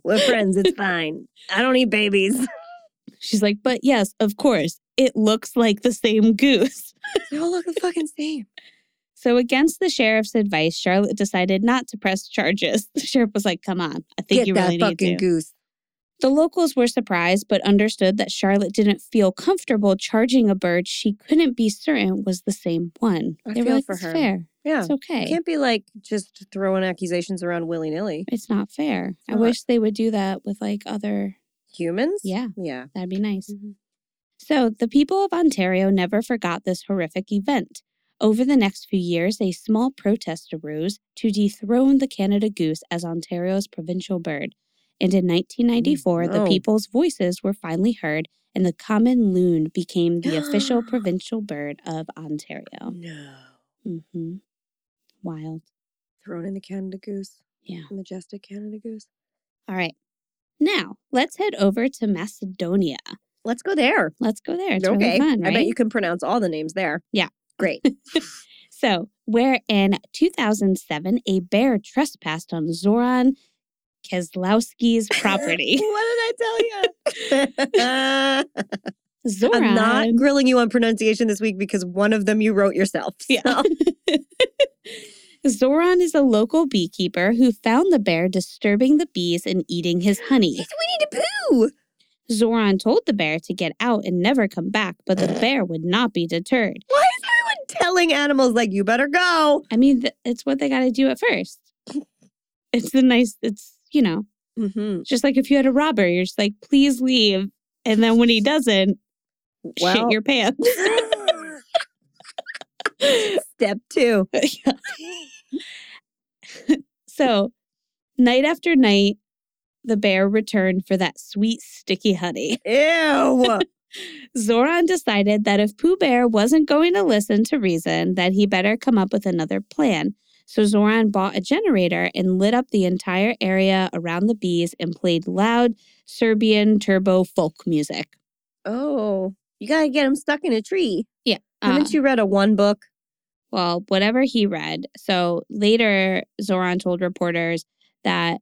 [SPEAKER 1] we're friends. It's fine. I don't eat babies.
[SPEAKER 2] she's like, but yes, of course, it looks like the same goose.
[SPEAKER 1] They all look the fucking same.
[SPEAKER 2] So, against the sheriff's advice, Charlotte decided not to press charges. The sheriff was like, come on, I think
[SPEAKER 1] Get
[SPEAKER 2] you
[SPEAKER 1] that
[SPEAKER 2] really need
[SPEAKER 1] fucking
[SPEAKER 2] to.
[SPEAKER 1] goose.
[SPEAKER 2] The locals were surprised, but understood that Charlotte didn't feel comfortable charging a bird she couldn't be certain was the same one.
[SPEAKER 1] I
[SPEAKER 2] they were
[SPEAKER 1] feel
[SPEAKER 2] like,
[SPEAKER 1] for her."
[SPEAKER 2] fair.
[SPEAKER 1] Yeah.
[SPEAKER 2] It's okay.
[SPEAKER 1] You can't be like just throwing accusations around willy nilly.
[SPEAKER 2] It's not fair. I
[SPEAKER 1] not.
[SPEAKER 2] wish they would do that with like other.
[SPEAKER 1] Humans?
[SPEAKER 2] Yeah.
[SPEAKER 1] Yeah.
[SPEAKER 2] That'd be nice.
[SPEAKER 1] Mhm.
[SPEAKER 2] So, the people of Ontario never forgot this horrific event. Over the next few years, a small protest arose to dethrone the Canada goose as Ontario's provincial bird. And in 1994, the people's voices were finally heard, and the common loon became the official provincial bird of Ontario.
[SPEAKER 1] No.
[SPEAKER 2] hmm Wild.
[SPEAKER 1] Thrown in the Canada goose.
[SPEAKER 2] Yeah.
[SPEAKER 1] The majestic Canada goose.
[SPEAKER 2] All right. Now, let's head over to Macedonia.
[SPEAKER 1] Let's go there.
[SPEAKER 2] Let's go there. It's
[SPEAKER 1] okay.
[SPEAKER 2] really fun, right?
[SPEAKER 1] I bet you can pronounce all the names there.
[SPEAKER 2] Yeah.
[SPEAKER 1] Great.
[SPEAKER 2] So, where in 2007, a bear trespassed on Zoran Keslowski's property.
[SPEAKER 1] what did I tell you?
[SPEAKER 2] Zoran.
[SPEAKER 1] I'm not grilling you on pronunciation this week because one of them you wrote yourself.
[SPEAKER 2] Yeah. Zoran is a local beekeeper who found the bear disturbing the bees and eating his honey.
[SPEAKER 1] Yes, we need to poo.
[SPEAKER 2] Zoran told the bear to get out and never come back, but the bear would not be deterred.
[SPEAKER 1] Why is everyone telling animals like you better go?
[SPEAKER 2] I mean, th- it's what they got to do at first. It's the nice, it's, you know,
[SPEAKER 1] Mm-hmm.
[SPEAKER 2] just like if you had a robber, you're just like, please leave. And then when he doesn't,
[SPEAKER 1] Well,
[SPEAKER 2] shit your pants.
[SPEAKER 1] step two.
[SPEAKER 2] so, night after night, the bear returned for that sweet, sticky honey.
[SPEAKER 1] Ew.
[SPEAKER 2] Zoran decided that if Pooh Bear wasn't going to listen to reason, that he better come up with another plan. So Zoran bought a generator and lit up the entire area around the bees and played loud Serbian turbo folk music.
[SPEAKER 1] oh, you gotta get him stuck in a tree.
[SPEAKER 2] Uh,
[SPEAKER 1] Haven't you read a one book?
[SPEAKER 2] well, whatever he read. So later, Zoran told reporters that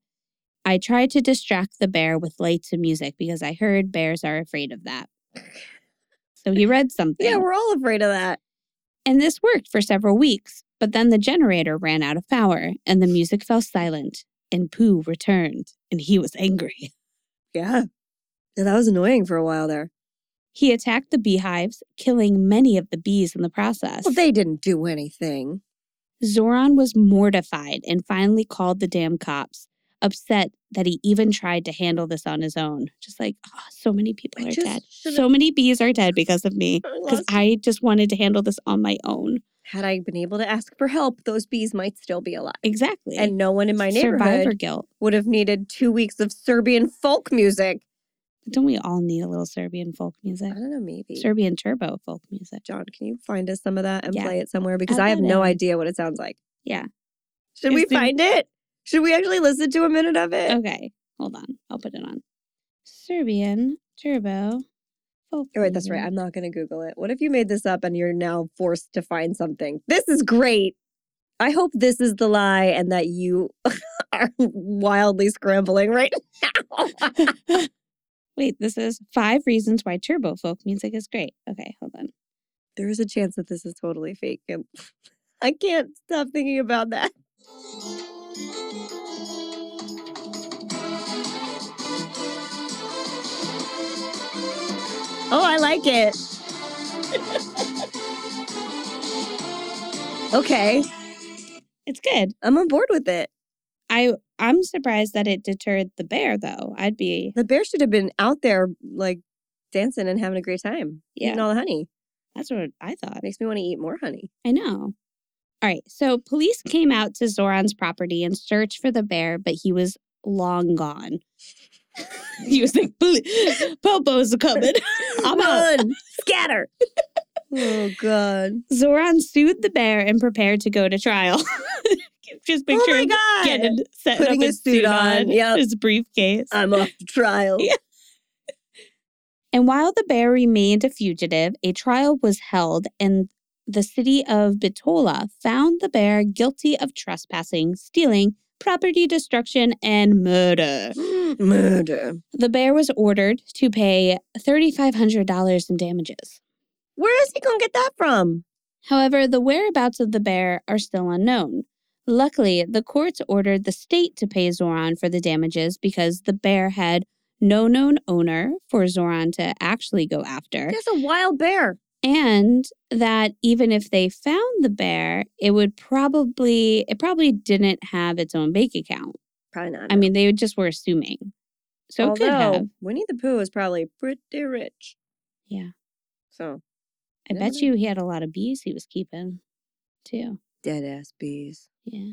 [SPEAKER 2] I tried to distract the bear with lights and music because I heard bears are afraid of that. So he read something.
[SPEAKER 1] Yeah, we're all afraid of that.
[SPEAKER 2] And this worked for several weeks, but then the generator ran out of power and the music fell silent, and Pooh returned, and he was angry.
[SPEAKER 1] Yeah. Yeah, that was annoying for a while there.
[SPEAKER 2] He attacked the beehives, killing many of the bees in the process.
[SPEAKER 1] Well, they didn't do anything.
[SPEAKER 2] Zoran was mortified and finally called the damn cops, upset that he even tried to handle this on his own. Just like, oh, so many people
[SPEAKER 1] I
[SPEAKER 2] are dead. So many bees are dead because of me. Because I just wanted to handle this on my own.
[SPEAKER 1] Had I been able to ask for help, those bees might still be alive.
[SPEAKER 2] Exactly.
[SPEAKER 1] And no one in my
[SPEAKER 2] Survivor
[SPEAKER 1] neighborhood
[SPEAKER 2] guilt.
[SPEAKER 1] would have needed two weeks of Serbian folk music.
[SPEAKER 2] Don't we all need a little Serbian folk music?
[SPEAKER 1] I don't know, maybe.
[SPEAKER 2] Serbian turbo folk music.
[SPEAKER 1] John, can you find us some of that and
[SPEAKER 2] Yeah.
[SPEAKER 1] play it somewhere? Because
[SPEAKER 2] Add
[SPEAKER 1] I have
[SPEAKER 2] that
[SPEAKER 1] no idea what it sounds like.
[SPEAKER 2] Yeah.
[SPEAKER 1] Should
[SPEAKER 2] Is
[SPEAKER 1] we
[SPEAKER 2] the-
[SPEAKER 1] find it? Should we actually listen to a minute of it?
[SPEAKER 2] Okay, hold on. I'll put it on. Serbian turbo folk.
[SPEAKER 1] Oh, wait, that's right. I'm not going to Google it. What if you made this up and you're now forced to find something? This is great. I hope this is the lie and that you are wildly scrambling right now.
[SPEAKER 2] Wait, this is five reasons why turbo folk music is great. Okay, hold on.
[SPEAKER 1] there is a chance that this is totally fake. And I can't stop thinking about that. Oh, I like it. okay,
[SPEAKER 2] It's good.
[SPEAKER 1] I'm on board with it.
[SPEAKER 2] I I'm surprised that it deterred the bear though. I'd be
[SPEAKER 1] The bear should have been out there like dancing and having a great time, eating
[SPEAKER 2] Yeah.
[SPEAKER 1] all the honey.
[SPEAKER 2] that's what I thought.
[SPEAKER 1] Makes me want to eat more honey.
[SPEAKER 2] I know. All right, so police came out to Zoran's property and searched for the bear, but he was long gone. he was like, Popo's coming. I'm.
[SPEAKER 1] Run, scatter. oh God!
[SPEAKER 2] Zoran sued the bear and prepared to go to trial. Just
[SPEAKER 1] Oh
[SPEAKER 2] picture
[SPEAKER 1] my
[SPEAKER 2] him
[SPEAKER 1] God!
[SPEAKER 2] getting set up
[SPEAKER 1] his
[SPEAKER 2] his
[SPEAKER 1] suit on, yep.
[SPEAKER 2] his briefcase.
[SPEAKER 1] I'm off to trial.
[SPEAKER 2] Yeah. And while the bear remained a fugitive, a trial was held, and the city of Bitola found the bear guilty of trespassing, stealing, property destruction, and murder.
[SPEAKER 1] Murder.
[SPEAKER 2] The bear was ordered to pay $3,500 in damages.
[SPEAKER 1] Where is he gonna get that from?
[SPEAKER 2] However, the whereabouts of the bear are still unknown. Luckily, the courts ordered the state to pay Zoran for the damages because the bear had no known owner for Zoran to actually go after,
[SPEAKER 1] There's a wild bear.
[SPEAKER 2] And that even if they found the bear, it would probably it probably didn't have its own bank account.
[SPEAKER 1] Probably not.
[SPEAKER 2] I mean, they just were assuming. So it could have.
[SPEAKER 1] Winnie the Pooh is probably pretty rich.
[SPEAKER 2] Yeah.
[SPEAKER 1] So
[SPEAKER 2] I bet
[SPEAKER 1] know.
[SPEAKER 2] you he had a lot of bees he was keeping too.
[SPEAKER 1] dead ass bees.
[SPEAKER 2] Yeah.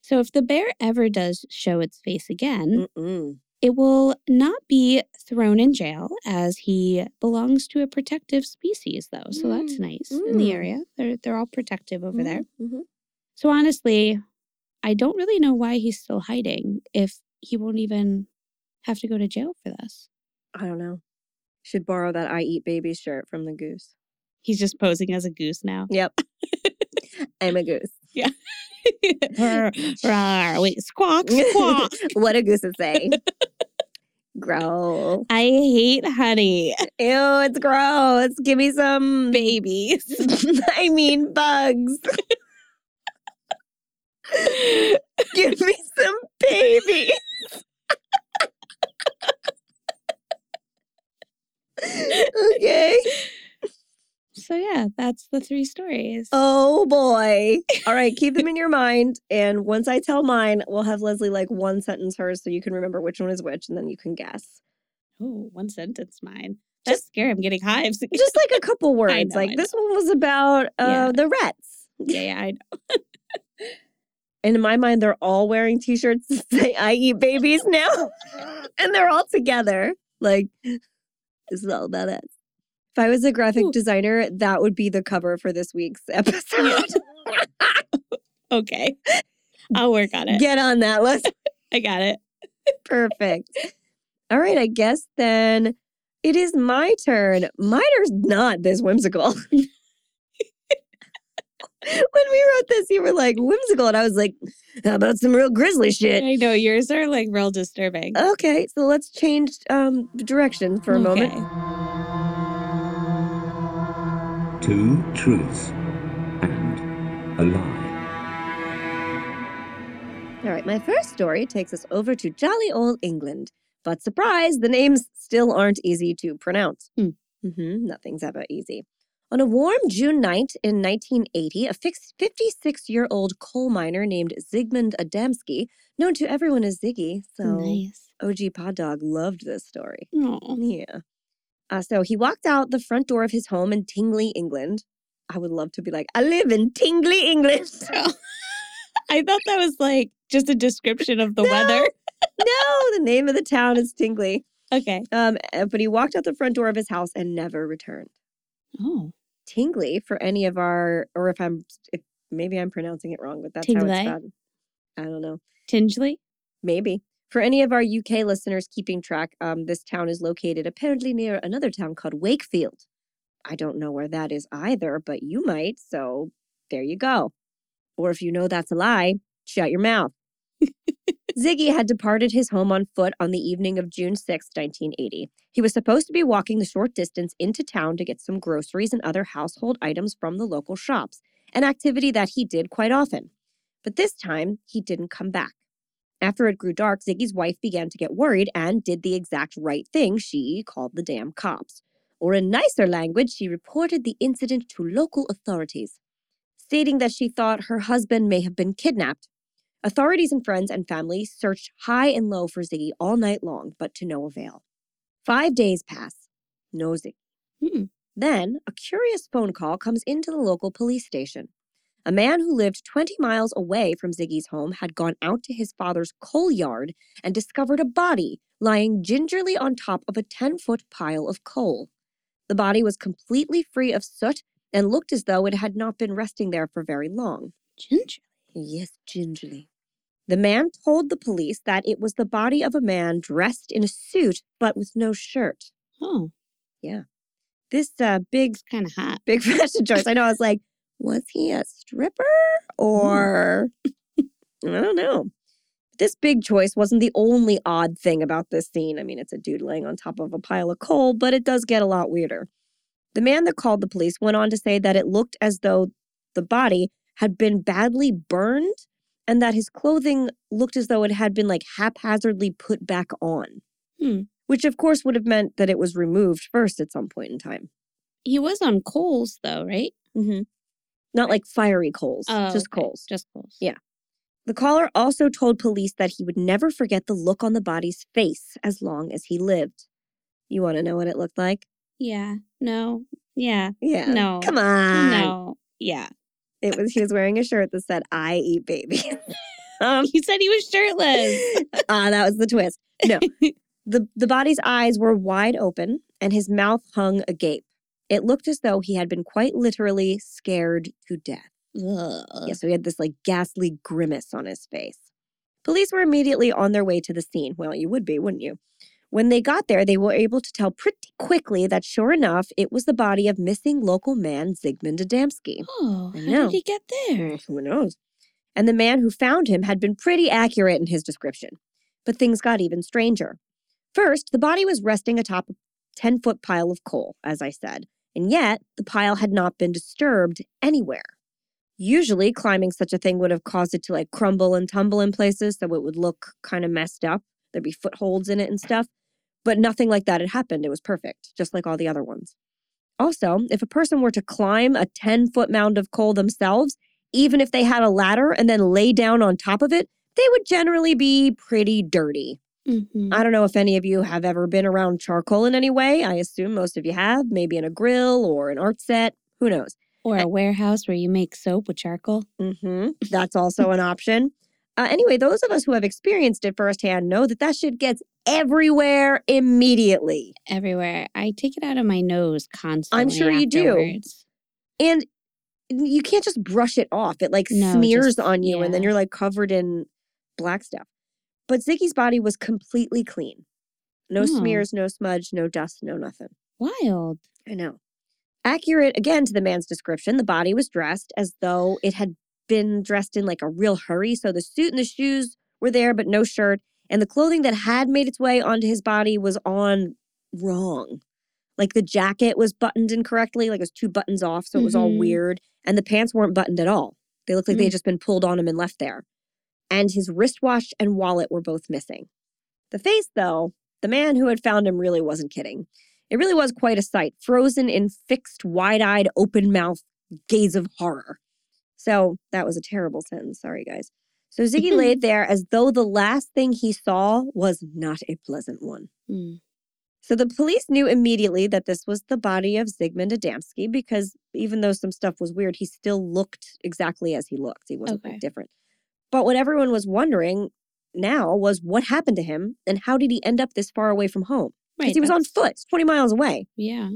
[SPEAKER 2] So if the bear ever does show its face again,
[SPEAKER 1] Mm-mm.
[SPEAKER 2] It will not be thrown in jail as he belongs to a protective species though. So that's
[SPEAKER 1] Mm,
[SPEAKER 2] nice in the
[SPEAKER 1] mm.
[SPEAKER 2] area. They're they're all protective over there.
[SPEAKER 1] Mhm.
[SPEAKER 2] So honestly, I don't really know why he's still hiding if he won't even have to go to jail for this.
[SPEAKER 1] I don't know. Should borrow that I eat babies shirt from the goose.
[SPEAKER 2] He's just posing as a goose now.
[SPEAKER 1] Yep. I'm a goose.
[SPEAKER 2] Rawr. Wait, squawk, squawk.
[SPEAKER 1] what a goose would say. gross.
[SPEAKER 2] I hate honey.
[SPEAKER 1] Ew, it's gross. Give me some
[SPEAKER 2] Babies.
[SPEAKER 1] I mean bugs. Give me some babies. okay.
[SPEAKER 2] So yeah, that's the three stories.
[SPEAKER 1] Oh boy. All right, keep them in your mind. And once I tell mine, we'll have Leslie like one sentence hers so you can remember which one is which and then you can guess.
[SPEAKER 2] Oh, one sentence mine. That's scary. I'm getting hives.
[SPEAKER 1] Just like a couple words.
[SPEAKER 2] know,
[SPEAKER 1] like this one was about uh,
[SPEAKER 2] Yeah.
[SPEAKER 1] the rats.
[SPEAKER 2] yeah, yeah, I know.
[SPEAKER 1] And in my mind, they're all wearing t shirts that say, I eat babies now. and they're all together. Like, this is all about us. If I was a graphic
[SPEAKER 2] Ooh.
[SPEAKER 1] designer, that would be the cover for this week's episode.
[SPEAKER 2] Okay. I'll work on it.
[SPEAKER 1] Get on that list.
[SPEAKER 2] I got it.
[SPEAKER 1] Perfect. All right, I guess then it is my turn. Mine are not this whimsical. when we wrote this, you were like, whimsical. And I was like, how about some real grisly shit?
[SPEAKER 2] I know yours are like real disturbing.
[SPEAKER 1] Okay, so let's change um, direction for a moment.
[SPEAKER 2] Okay.
[SPEAKER 3] Two truths and a lie.
[SPEAKER 1] All right, my first story takes us over to jolly old England. But surprise, the names still aren't easy to pronounce.
[SPEAKER 2] Hmm.
[SPEAKER 1] hmm nothing's ever easy. On a warm June night in 1980, a 56 year old coal miner named Zygmunt Adamski, known to everyone as Ziggy, so
[SPEAKER 2] Nice.
[SPEAKER 1] OG Pod Dog loved this story.
[SPEAKER 2] Oh,
[SPEAKER 1] Yeah. Uh, so he walked out the front door of his home in Tingley, England. I would love to be like, I live in Tingley, England.
[SPEAKER 2] I thought that was like just a description of the
[SPEAKER 1] No.
[SPEAKER 2] weather.
[SPEAKER 1] no, the name of the town is Tingley.
[SPEAKER 2] Okay.
[SPEAKER 1] Um, uh, but he walked out the front door of his house and never returned.
[SPEAKER 2] Oh,
[SPEAKER 1] Tingley, for any of our, or if I'm, if maybe I'm pronouncing it wrong, but that's how it's spelled. I don't know.
[SPEAKER 2] Tingley.
[SPEAKER 1] Maybe. For any of our UK listeners keeping track, um, this town is located apparently near another town called Wakefield. I don't know where that is either, but you might, so there you go. Or if you know that's a lie, shut your mouth. Ziggy had departed his home on foot on the evening of June 6, 1980. He was supposed to be walking the short distance into town to get some groceries and other household items from the local shops, an activity that he did quite often. But this time, he didn't come back. After it grew dark, Ziggy's wife began to get worried and did the exact right thing. She called the damn cops. Or in nicer language, she reported the incident to local authorities, stating that she thought her husband may have been kidnapped. Authorities and friends and family searched high and low for Ziggy all night long, but to no avail. Five days pass. No Ziggy.
[SPEAKER 2] Hmm.
[SPEAKER 1] Then a curious phone call comes into the local police station. A man who lived 20 miles away from Ziggy's home had gone out to his father's coal yard and discovered a body lying gingerly on top of a 10 foot pile of coal. The body was completely free of soot and looked as though it had not been resting there for very long.
[SPEAKER 2] Ginger.
[SPEAKER 1] Yes, gingerly. The man told the police that it was the body of a man dressed in a suit but with no shirt.
[SPEAKER 2] Oh, Yeah.
[SPEAKER 1] This uh, big,
[SPEAKER 2] kind of hot.
[SPEAKER 1] big fashion choice. I know. I was like, was he a stripper or I don't know. This big choice wasn't the only odd thing about this scene. I mean, it's a dude laying on top of a pile of coal, but it does get a lot weirder. The man that called the police went on to say that it looked as though the body had been badly burned and that his clothing looked as though it had been like haphazardly put back on.
[SPEAKER 2] Hmm.
[SPEAKER 1] Which, of course, would have meant that it was removed first at some point in time.
[SPEAKER 2] He was on coals, though, right?
[SPEAKER 1] Mm-hmm. Not like fiery coals,
[SPEAKER 2] Oh,
[SPEAKER 1] just
[SPEAKER 2] okay,
[SPEAKER 1] coals.
[SPEAKER 2] Just coals.
[SPEAKER 1] Yeah. The caller also told police that he would never forget the look on the body's face as long as he lived. You want to know what it looked like?
[SPEAKER 2] Yeah. No. Yeah.
[SPEAKER 1] Yeah.
[SPEAKER 2] No.
[SPEAKER 1] Come on.
[SPEAKER 2] No. Yeah.
[SPEAKER 1] It was he was wearing a shirt that said "I eat babies." um,
[SPEAKER 2] He said he was shirtless.
[SPEAKER 1] ah, that was the twist. No, the the body's eyes were wide open and his mouth hung agape. It looked as though he had been quite literally scared to death.
[SPEAKER 2] Ugh.
[SPEAKER 1] Yeah, so he had this like ghastly grimace on his face. Police were immediately on their way to the scene. Well, you would be, wouldn't you? When they got there, they were able to tell pretty quickly that sure enough, it was the body of missing local man Zygmunt Adamski.
[SPEAKER 2] Oh, how did he get there?
[SPEAKER 1] Who knows? And the man who found him had been pretty accurate in his description. But things got even stranger. First, the body was resting atop a 10 foot pile of coal, as I said, and yet the pile had not been disturbed anywhere. Usually, climbing such a thing would have caused it to like crumble and tumble in places, so it would look kind of messed up. There'd be footholds in it and stuff. But nothing like that had happened. It was perfect, just like all the other ones. Also, if a person were to climb a 10 foot mound of coal themselves, even if they had a ladder and then lay down on top of it, they would generally be pretty dirty.
[SPEAKER 2] Mhm.
[SPEAKER 1] I don't know if any of you have ever been around charcoal in any way. I assume most of you have, maybe in a grill or an art set. Who knows?
[SPEAKER 2] Or a warehouse where you make soap with charcoal.
[SPEAKER 1] hmm That's also an option. Uh, anyway, those of us who have experienced it firsthand know that that shit gets everywhere immediately.
[SPEAKER 2] everywhere. I take it out of my nose constantly.
[SPEAKER 1] I'm sure you do. And you can't just brush it off. It like
[SPEAKER 2] No,
[SPEAKER 1] smears
[SPEAKER 2] just-
[SPEAKER 1] on you and then you're like covered in black stuff. But Ziggy's body was completely clean. No
[SPEAKER 2] Oh.
[SPEAKER 1] smears, no smudge, no dust, no nothing.
[SPEAKER 2] Wild.
[SPEAKER 1] I know. Accurate again to the man's description, the body was dressed as though it had been dressed in like a real hurry. So the suit and the shoes were there, but no shirt. And the clothing that had made its way onto his body was on wrong. Like the jacket was buttoned incorrectly, like it was two buttons off. So it was all
[SPEAKER 2] Mhm.
[SPEAKER 1] weird. And the pants weren't buttoned at all. They looked like they
[SPEAKER 2] Mm.
[SPEAKER 1] had just been pulled on him and left there. And his wristwatch and wallet were both missing. The face, though, the man who had found him really wasn't kidding. It really was quite a sight, frozen in fixed, wide eyed, open mouthed gaze of horror. So that was a terrible sentence. Sorry, guys. So Ziggy laid there as though the last thing he saw was not a pleasant one.
[SPEAKER 2] Mm.
[SPEAKER 1] So the police knew immediately that this was the body of Zygmunt Adamski because even though some stuff was weird, he still looked exactly as he looked. He wasn't
[SPEAKER 2] Okay.
[SPEAKER 1] different. But what everyone was wondering now was what happened to him and how did he end up this far away from home? Because
[SPEAKER 2] Right.
[SPEAKER 1] he was on foot, it's 20 miles away.
[SPEAKER 2] Yeah.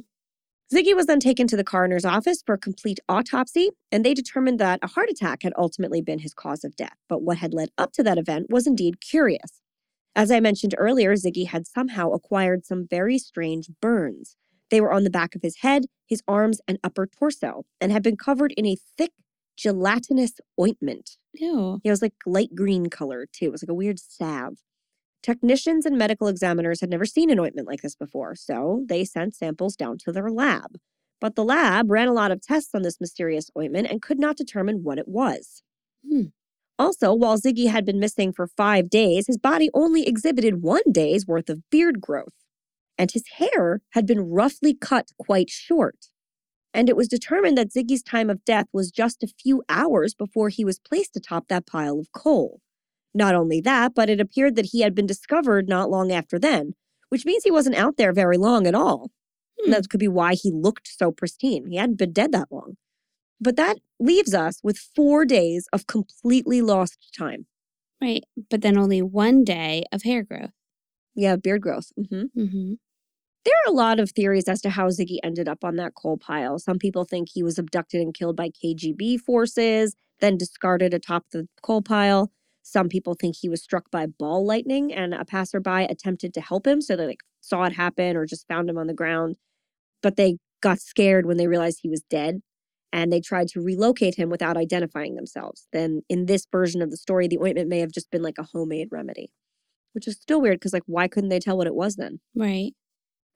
[SPEAKER 1] Ziggy was then taken to the coroner's office for a complete autopsy, and they determined that a heart attack had ultimately been his cause of death. But what had led up to that event was indeed curious. As I mentioned earlier, Ziggy had somehow acquired some very strange burns. They were on the back of his head, his arms, and upper torso, and had been covered in a thick, gelatinous ointment.
[SPEAKER 2] Ew.
[SPEAKER 1] It was like light green color, too. It was like a weird salve. Technicians and medical examiners had never seen an ointment like this before, so they sent samples down to their lab. But the lab ran a lot of tests on this mysterious ointment and could not determine what it was.
[SPEAKER 2] Hmm.
[SPEAKER 1] Also, while Ziggy had been missing for five days, his body only exhibited one day's worth of beard growth. And his hair had been roughly cut quite short. And it was determined that Ziggy's time of death was just a few hours before he was placed atop that pile of coal. Not only that, but it appeared that he had been discovered not long after then, which means he wasn't out there very long at all.
[SPEAKER 2] Hmm.
[SPEAKER 1] That could be why he looked so pristine. He hadn't been dead that long. But that leaves us with four days of completely lost time.
[SPEAKER 2] Right. But then only one day of hair growth.
[SPEAKER 1] Yeah, beard growth. Mm-hmm.
[SPEAKER 2] Mm-hmm.
[SPEAKER 1] There are a lot of theories as to how Ziggy ended up on that coal pile. Some people think he was abducted and killed by KGB forces, then discarded atop the coal pile. Some people think he was struck by ball lightning and a passerby attempted to help him, so they like saw it happen or just found him on the ground. But they got scared when they realized he was dead and they tried to relocate him without identifying themselves. Then in this version of the story, the ointment may have just been like a homemade remedy, which is still weird because like why couldn't they tell what it was then?
[SPEAKER 2] Right.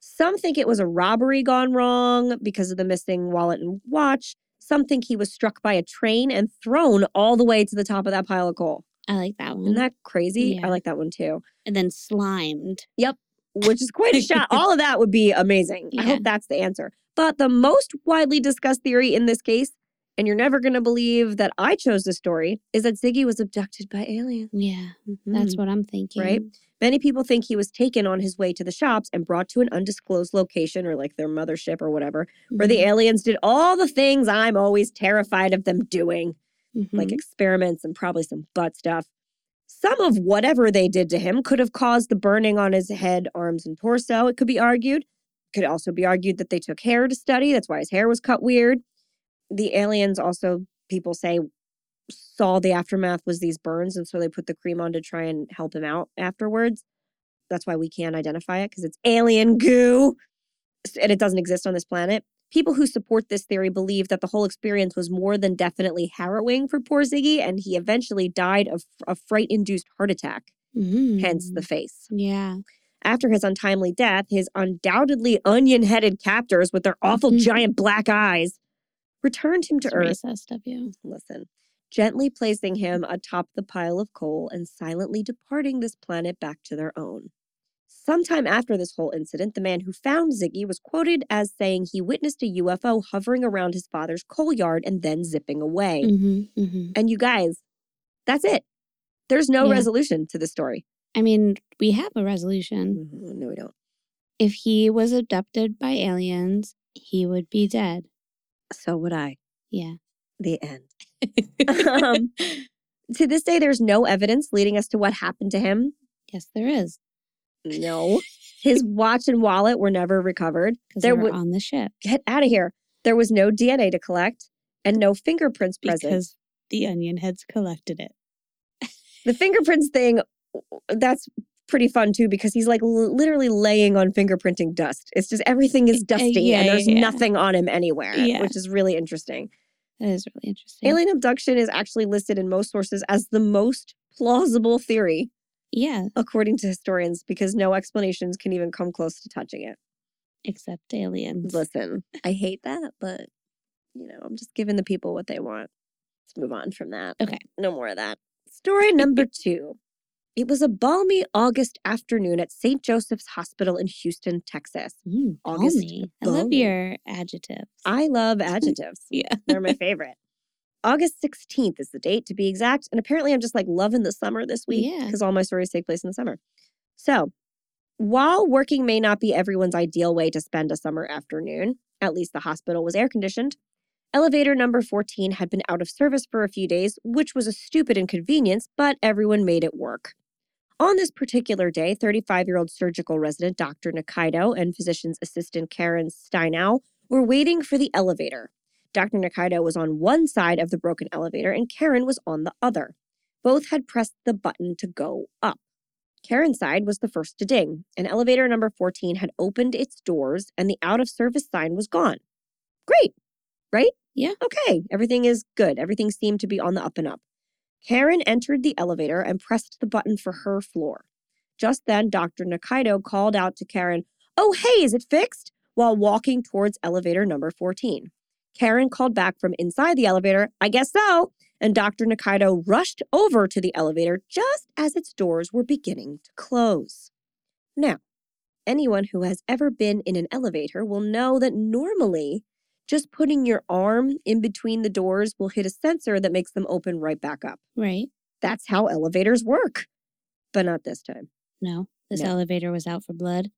[SPEAKER 1] Some think it was a robbery gone wrong because of the missing wallet and watch. Some think he was struck by a train and thrown all the way to the top of that pile of coal.
[SPEAKER 2] I like that one.
[SPEAKER 1] Isn't that crazy?
[SPEAKER 2] Yeah.
[SPEAKER 1] I like that one too.
[SPEAKER 2] and then slimed.
[SPEAKER 1] Yep, which is quite a shot. All of that would be amazing. I hope that's the answer. But the most widely discussed theory in this case, and you're never going to believe that I chose this story, is that Ziggy was abducted by aliens.
[SPEAKER 2] Yeah, that's
[SPEAKER 1] Mhm.
[SPEAKER 2] what I'm thinking.
[SPEAKER 1] Right? Many people think he was taken on his way to the shops and brought to an undisclosed location or like their mothership or whatever, where the
[SPEAKER 2] Mhm.
[SPEAKER 1] aliens did all the things I'm always terrified of them doing, like
[SPEAKER 2] Mhm.
[SPEAKER 1] experiments and probably some butt stuff. Some of whatever they did to him could have caused the burning on his head, arms, and torso, it could be argued. It Could also be argued that they took hair to study. That's why his hair was cut weird. The aliens also, people say, saw the aftermath was these burns, and so they put the cream on to try and help him out afterwards. That's why we can't identify it because it's alien goo and it doesn't exist on this planet. People who support this theory believe that the whole experience was more than definitely harrowing for poor Ziggy, and he eventually died of a fright induced heart attack, hence the
[SPEAKER 2] Mm.
[SPEAKER 1] face.
[SPEAKER 2] Yeah.
[SPEAKER 1] After his untimely death, his undoubtedly onion headed captors with their awful
[SPEAKER 2] Mhm.
[SPEAKER 1] giant black eyes returned him to
[SPEAKER 2] It's
[SPEAKER 1] Earth
[SPEAKER 2] racist of you.
[SPEAKER 1] listen, gently placing him atop the pile of coal and silently departing this planet back to their own. Sometime after this whole incident, the man who found Ziggy was quoted as saying he witnessed a UFO hovering around his father's coal yard and then zipping away.
[SPEAKER 2] hmm hmm
[SPEAKER 1] And you guys, that's it. There's no
[SPEAKER 2] Yeah.
[SPEAKER 1] resolution to the story.
[SPEAKER 2] I mean, we have a resolution.
[SPEAKER 1] Mhm, No, we don't.
[SPEAKER 2] If he was abducted by aliens, he would be dead.
[SPEAKER 1] So would I.
[SPEAKER 2] Yeah.
[SPEAKER 1] The end. um, to this day, there's no evidence leading us to what happened to him.
[SPEAKER 2] yes, there is.
[SPEAKER 1] No. His watch and wallet were never recovered.
[SPEAKER 2] Because they were
[SPEAKER 1] wa-
[SPEAKER 2] on the ship.
[SPEAKER 1] Get out of here. There was no DNA to collect and no fingerprints present.
[SPEAKER 2] Because the onion heads collected it.
[SPEAKER 1] the fingerprints thing, that's pretty fun too because he's like l- literally laying on fingerprinting dust. It's just everything is dusty
[SPEAKER 2] Uh, yeah,
[SPEAKER 1] and there's
[SPEAKER 2] yeah,
[SPEAKER 1] nothing on him anywhere,
[SPEAKER 2] Yeah.
[SPEAKER 1] which is really interesting.
[SPEAKER 2] That is really interesting.
[SPEAKER 1] Alien abduction is actually listed in most sources as the most plausible theory,
[SPEAKER 2] yeah,
[SPEAKER 1] according to historians, because no explanations can even come close to touching it.
[SPEAKER 2] except aliens.
[SPEAKER 1] Listen, I hate that, but you know, I'm just giving the people what they want. Let's move on from that.
[SPEAKER 2] Okay.
[SPEAKER 1] No more of that. Story number two. It was a balmy August afternoon at St. Joseph's Hospital in Houston, Texas.
[SPEAKER 2] Mm,
[SPEAKER 1] August
[SPEAKER 2] balmy. I love your adjectives.
[SPEAKER 1] I love adjectives.
[SPEAKER 2] yeah.
[SPEAKER 1] They're my favorite. August 16th is the date to be exact. And apparently, I'm just like loving the summer this week
[SPEAKER 2] Yeah.
[SPEAKER 1] because all my stories take place in the summer. So, while working may not be everyone's ideal way to spend a summer afternoon, at least the hospital was air conditioned. Elevator number 14 had been out of service for a few days, which was a stupid inconvenience, but everyone made it work. On this particular day, 35 year old surgical resident Dr. Nikaidoh and physician's assistant Karen Steinau were waiting for the elevator. Dr. Nikaidoh was on one side of the broken elevator and Karen was on the other. Both had pressed the button to go up. Karen's side was the first to ding, and elevator number 14 had opened its doors and the out of service sign was gone. Great, right?
[SPEAKER 2] Yeah.
[SPEAKER 1] Okay, everything is good. Everything seemed to be on the up and up. Karen entered the elevator and pressed the button for her floor. Just then, Dr. Nikaidoh called out to Karen, Oh, hey, is it fixed? while walking towards elevator number 14. Karen called back from inside the elevator, I guess so. And Dr. Nikaidoh rushed over to the elevator just as its doors were beginning to close. Now, anyone who has ever been in an elevator will know that normally just putting your arm in between the doors will hit a sensor that makes them open right back up.
[SPEAKER 2] Right.
[SPEAKER 1] That's how elevators work. But not this time.
[SPEAKER 2] No. This
[SPEAKER 1] No.
[SPEAKER 2] elevator was out for blood.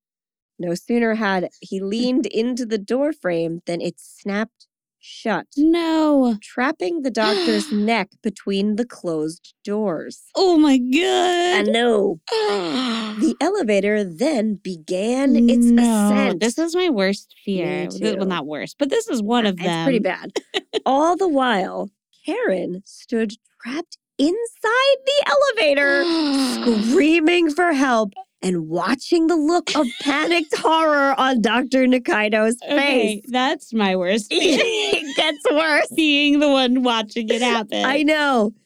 [SPEAKER 1] No sooner had he leaned into the door frame than it snapped shut,
[SPEAKER 2] No.
[SPEAKER 1] trapping the doctor's neck between the closed doors.
[SPEAKER 2] Oh my
[SPEAKER 1] And
[SPEAKER 2] god.
[SPEAKER 1] no, the elevator then began its
[SPEAKER 2] no.
[SPEAKER 1] ascent.
[SPEAKER 2] This is my worst fear. Well, not worst, but this is one of them.
[SPEAKER 1] it's pretty bad. All the while, Karen stood trapped inside the elevator, screaming for help and watching the look of panicked horror on Dr. Nikaidoh's
[SPEAKER 2] Okay,
[SPEAKER 1] face.
[SPEAKER 2] that's my worst
[SPEAKER 1] it gets worse.
[SPEAKER 2] Being the one watching it happen.
[SPEAKER 1] I know.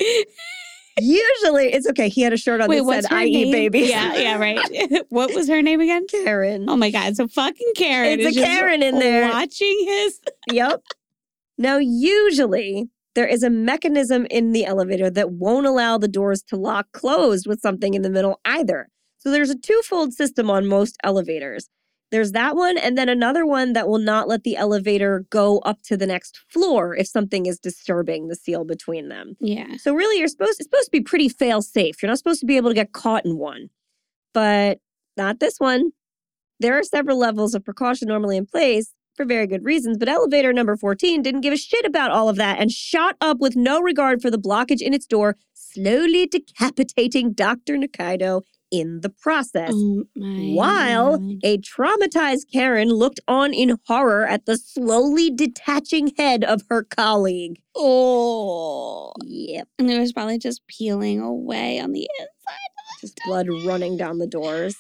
[SPEAKER 1] Usually, it's okay. He had a shirt on
[SPEAKER 2] Wait,
[SPEAKER 1] that said "I eat
[SPEAKER 2] name?
[SPEAKER 1] babies."
[SPEAKER 2] Yeah, yeah, right. what was her name again?
[SPEAKER 1] Karen.
[SPEAKER 2] Oh my god! So fucking Karen.
[SPEAKER 1] It's a Karen in there.
[SPEAKER 2] watching his.
[SPEAKER 1] Yep. Now, usually there is a mechanism in the elevator that won't allow the doors to lock closed with something in the middle either. So there's a twofold system on most elevators. There's that one, and then another one that will not let the elevator go up to the next floor if something is disturbing the seal between them.
[SPEAKER 2] Yeah.
[SPEAKER 1] So really, you're supposed it's supposed to be pretty fail safe. You're not supposed to be able to get caught in one, but not this one. There are several levels of precaution normally in place for very good reasons, but elevator number 14 didn't give a shit about all of that and shot up with no regard for the blockage in its door, slowly decapitating Dr. Nikaidoh in the process.
[SPEAKER 2] Oh.
[SPEAKER 1] While
[SPEAKER 2] God.
[SPEAKER 1] a traumatized Karen looked on in horror at the slowly detaching head of her colleague.
[SPEAKER 2] Oh.
[SPEAKER 1] Yep.
[SPEAKER 2] And it was probably just peeling away on the inside.
[SPEAKER 1] Just blood running down the doors.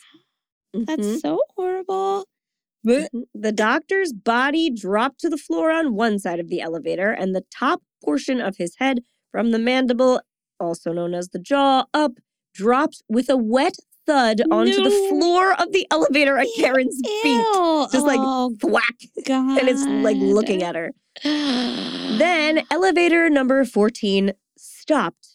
[SPEAKER 2] That's
[SPEAKER 1] Mhm.
[SPEAKER 2] so horrible.
[SPEAKER 1] Mhm. The doctor's body dropped to the floor on one side of the elevator, and the top portion of his head from the mandible, also known as the jaw, up, dropped with a wet thud onto the floor of the elevator at
[SPEAKER 2] Ew,
[SPEAKER 1] Karen's feet. Just like
[SPEAKER 2] oh,
[SPEAKER 1] Thwack.
[SPEAKER 2] God.
[SPEAKER 1] And it's like looking at her. Then elevator number 14 stopped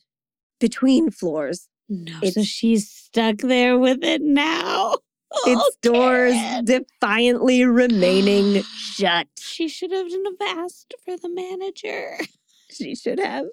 [SPEAKER 1] between floors.
[SPEAKER 2] No, so she's stuck there with it now.
[SPEAKER 1] Its
[SPEAKER 2] Oh,
[SPEAKER 1] doors
[SPEAKER 2] Karen.
[SPEAKER 1] defiantly remaining shut.
[SPEAKER 2] She should have asked for the manager.
[SPEAKER 1] She should have.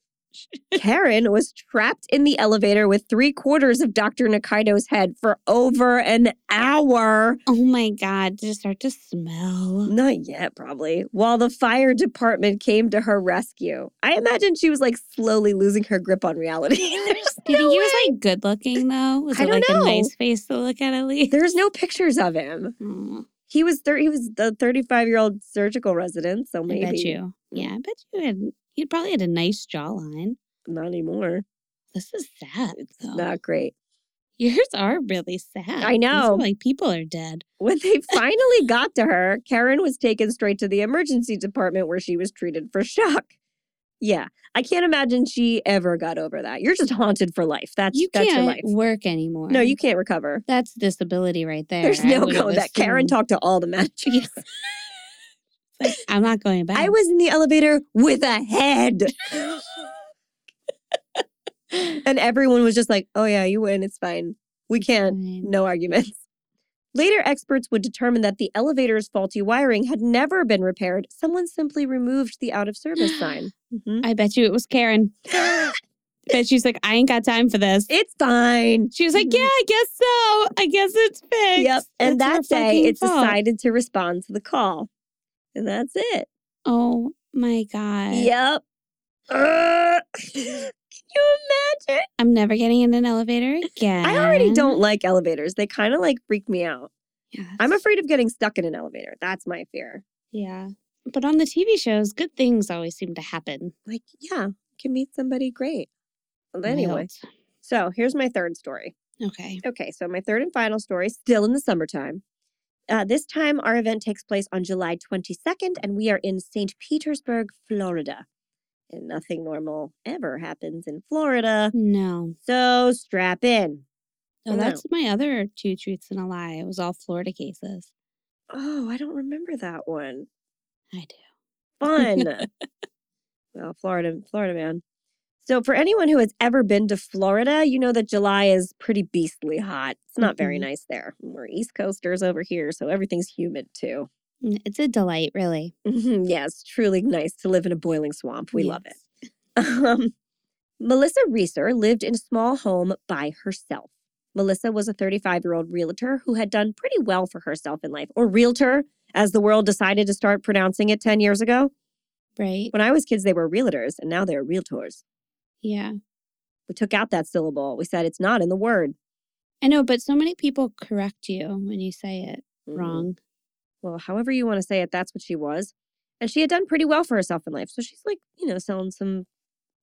[SPEAKER 1] Karen was trapped in the elevator with three quarters of Dr. Nikaidoh's head for over an hour.
[SPEAKER 2] Oh my God. Did it start to smell?
[SPEAKER 1] Not yet, probably. While the fire department came to her rescue. I imagine she was like slowly losing her grip on reality. There's
[SPEAKER 2] Do you
[SPEAKER 1] no
[SPEAKER 2] think he was like good looking though? Was
[SPEAKER 1] I
[SPEAKER 2] it
[SPEAKER 1] don't
[SPEAKER 2] like
[SPEAKER 1] know.
[SPEAKER 2] a nice face to look at at least?
[SPEAKER 1] There's no pictures of him.
[SPEAKER 2] Oh,
[SPEAKER 1] He was thir- he was the 35 year old surgical resident, so maybe
[SPEAKER 2] I bet you. Yeah, I bet you had. You probably had a nice jawline.
[SPEAKER 1] not anymore.
[SPEAKER 2] This is sad. though.
[SPEAKER 1] Not great.
[SPEAKER 2] Yours are really sad.
[SPEAKER 1] I know.
[SPEAKER 2] like people are dead.
[SPEAKER 1] When they finally got to her, Karen was taken straight to the emergency department where she was treated for shock. Yeah, I can't imagine she ever got over that. You're just haunted for life. That's
[SPEAKER 2] You
[SPEAKER 1] that's your
[SPEAKER 2] can't
[SPEAKER 1] life.
[SPEAKER 2] work anymore.
[SPEAKER 1] No, you can't recover.
[SPEAKER 2] That's disability right there.
[SPEAKER 1] There's no
[SPEAKER 2] would
[SPEAKER 1] go
[SPEAKER 2] have
[SPEAKER 1] that. Karen talked to all the managers.
[SPEAKER 2] Like, I'm not going back.
[SPEAKER 1] I was in the elevator with a head. and everyone was just like, oh, yeah, you win. It's fine. We can't. No arguments. Later, experts would determine that the elevator's faulty wiring had never been repaired. Someone simply removed the out of service sign. Mhm.
[SPEAKER 2] I bet you it was Karen. bet she's like, I ain't got time for this.
[SPEAKER 1] It's fine.
[SPEAKER 2] She was like, Yeah, I guess so. I guess it's fixed.
[SPEAKER 1] Yep. And
[SPEAKER 2] That's
[SPEAKER 1] that day, it
[SPEAKER 2] fault."
[SPEAKER 1] decided to respond to the call. And that's it.
[SPEAKER 2] Oh my God.
[SPEAKER 1] Yep. Ugh. Can you imagine?
[SPEAKER 2] I'm never getting in an elevator again.
[SPEAKER 1] I already don't like elevators. They kind of like freak me out.
[SPEAKER 2] Yeah,
[SPEAKER 1] I'm afraid of getting stuck in an elevator. That's my fear.
[SPEAKER 2] Yeah. But on the TV shows, good things always seem to happen.
[SPEAKER 1] Like, yeah, you can meet somebody great. Well, anyway,
[SPEAKER 2] Wild.
[SPEAKER 1] so here's my third story.
[SPEAKER 2] Okay.
[SPEAKER 1] Okay, so my third and final story, still in the summertime. Uh, this time, our event takes place on July 22nd, and we are in St. Petersburg, Florida. And nothing normal ever happens in Florida.
[SPEAKER 2] No.
[SPEAKER 1] So strap in.
[SPEAKER 2] Oh, that's my other two truths and a lie. It was all Florida cases.
[SPEAKER 1] Oh, I don't remember that one.
[SPEAKER 2] I do.
[SPEAKER 1] Fun. well, Florida, Florida man. So, for anyone who has ever been to Florida, you know that July is pretty beastly hot. It's not very
[SPEAKER 2] Mhm.
[SPEAKER 1] nice there. We're East Coasters over here, so everything's humid too.
[SPEAKER 2] Mm, It's a delight, really.
[SPEAKER 1] Mhm, yeah, it's truly nice to live in a boiling swamp. We love it. Um, Melissa Reeser lived in a small home by herself. Melissa was a 35 year old realtor who had done pretty well for herself in life, or realtor, as the world decided to start pronouncing it 10 years ago.
[SPEAKER 2] Right.
[SPEAKER 1] When I was kids, they were realtors, and now they're realtors.
[SPEAKER 2] Yeah.
[SPEAKER 1] We took out that syllable. We said it's not in the word.
[SPEAKER 2] I know, but so many people correct you when you say it
[SPEAKER 1] Mhm.
[SPEAKER 2] wrong.
[SPEAKER 1] Well, however you want to say it, that's what she was. And she had done pretty well for herself in life. So she's like, you know, selling some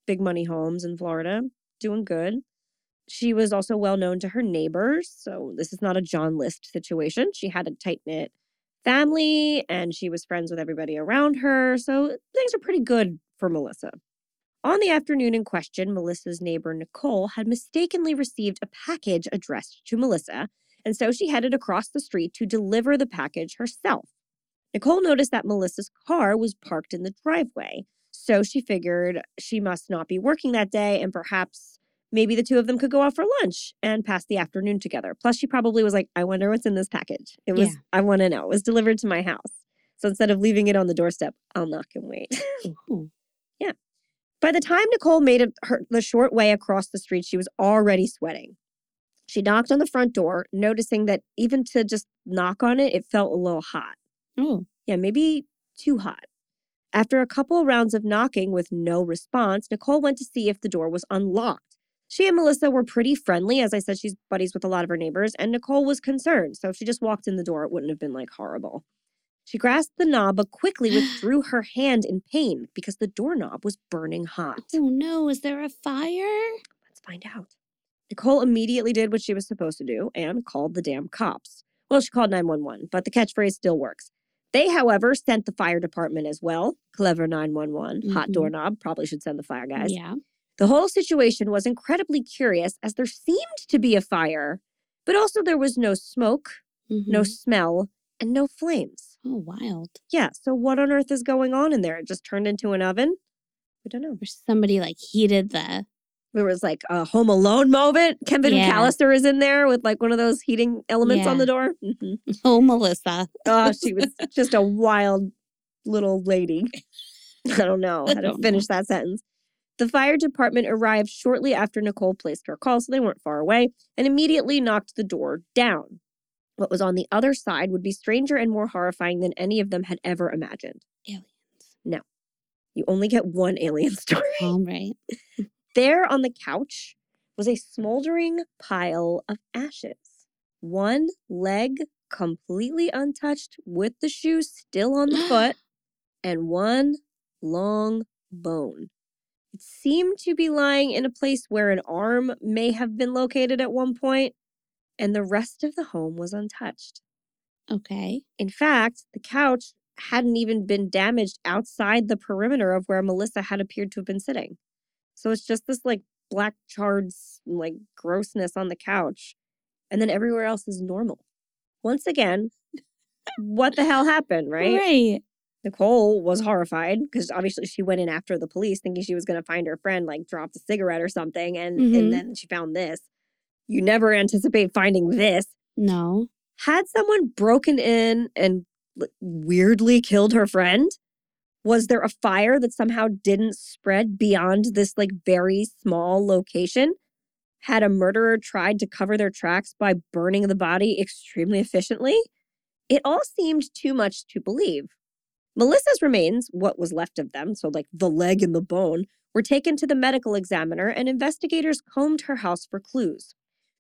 [SPEAKER 1] big money homes in Florida, doing good. She was also well known to her neighbors. So this is not a John List situation. She had a tight knit family and she was friends with everybody around her. So things are pretty good for Melissa. On the afternoon in question, Melissa's neighbor Nicole had mistakenly received a package addressed to Melissa, and so she headed across the street to deliver the package herself. Nicole noticed that Melissa's car was parked in the driveway, so she figured she must not be working that day and perhaps maybe the two of them could go out for lunch and pass the afternoon together. Plus, she probably was like, I wonder what's in this package. It was,
[SPEAKER 2] Yeah.
[SPEAKER 1] I want to know. It was delivered to my house. So instead of leaving it on the doorstep, I'll knock and wait.
[SPEAKER 2] Ooh.
[SPEAKER 1] By the time Nicole made it her, the short way across the street, she was already sweating. She knocked on the front door, noticing that even to just knock on it, it felt a little hot.
[SPEAKER 2] Oh,
[SPEAKER 1] Yeah, maybe too hot. After a couple rounds of knocking with no response, Nicole went to see if the door was unlocked. She and Melissa were pretty friendly. As I said, she's buddies with a lot of her neighbors, and Nicole was concerned. So if she just walked in the door, it wouldn't have been like horrible. She grasped the knob, but quickly withdrew her hand in pain because the doorknob was burning hot.
[SPEAKER 2] oh no, is there a fire?
[SPEAKER 1] Let's find out. Nicole immediately did what she was supposed to do and called the damn cops. Well, she called 911, but the catchphrase still works. They, however, sent the fire department as well. Clever 911, hot
[SPEAKER 2] Mhm.
[SPEAKER 1] doorknob, probably should send the fire guys.
[SPEAKER 2] Yeah.
[SPEAKER 1] The whole situation was incredibly curious as there seemed to be a fire, but also there was no smoke, no
[SPEAKER 2] Mhm.
[SPEAKER 1] smell, and no flames.
[SPEAKER 2] Oh, wild.
[SPEAKER 1] Yeah, so what on earth is going on in there? It just turned into an oven? I don't know.
[SPEAKER 2] Or somebody like heated the.
[SPEAKER 1] There was like a Home Alone moment. Kevin
[SPEAKER 2] Yeah.
[SPEAKER 1] McAllister is in there with like one of those heating elements on the door. Mhm.
[SPEAKER 2] Oh, Melissa.
[SPEAKER 1] Oh, she was just a wild little lady. I don't know how to finish that sentence. The fire department arrived shortly after Nicole placed her call, so they weren't far away, and immediately knocked the door down. What was on the other side would be stranger and more horrifying than any of them had ever imagined.
[SPEAKER 2] Aliens. No.
[SPEAKER 1] You only get one alien story.
[SPEAKER 2] All right.
[SPEAKER 1] There on the couch was a smoldering pile of ashes. One leg completely untouched with the shoe still on the foot, and one long bone. It seemed to be lying in a place where an arm may have been located at one point, and the rest of the home was untouched.
[SPEAKER 2] Okay.
[SPEAKER 1] In fact, the couch hadn't even been damaged outside the perimeter of where Melissa had appeared to have been sitting. So it's just this like black charred, like grossness on the couch. And then everywhere else is normal. Once again, what the hell happened, right?
[SPEAKER 2] Right.
[SPEAKER 1] Nicole was horrified because obviously she went in after the police thinking she was going to find her friend like dropped a cigarette or something and
[SPEAKER 2] Mhm.
[SPEAKER 1] and then she found this. You never anticipate finding this
[SPEAKER 2] No.
[SPEAKER 1] had someone broken in and weirdly killed her friend? Was there a fire that somehow didn't spread beyond this like very small location? Had a murderer tried to cover their tracks by burning the body extremely efficiently? It all seemed too much to believe. Melissa's remains, what was left of them, so like the leg and the bone, were taken to the medical examiner and investigators combed her house for clues.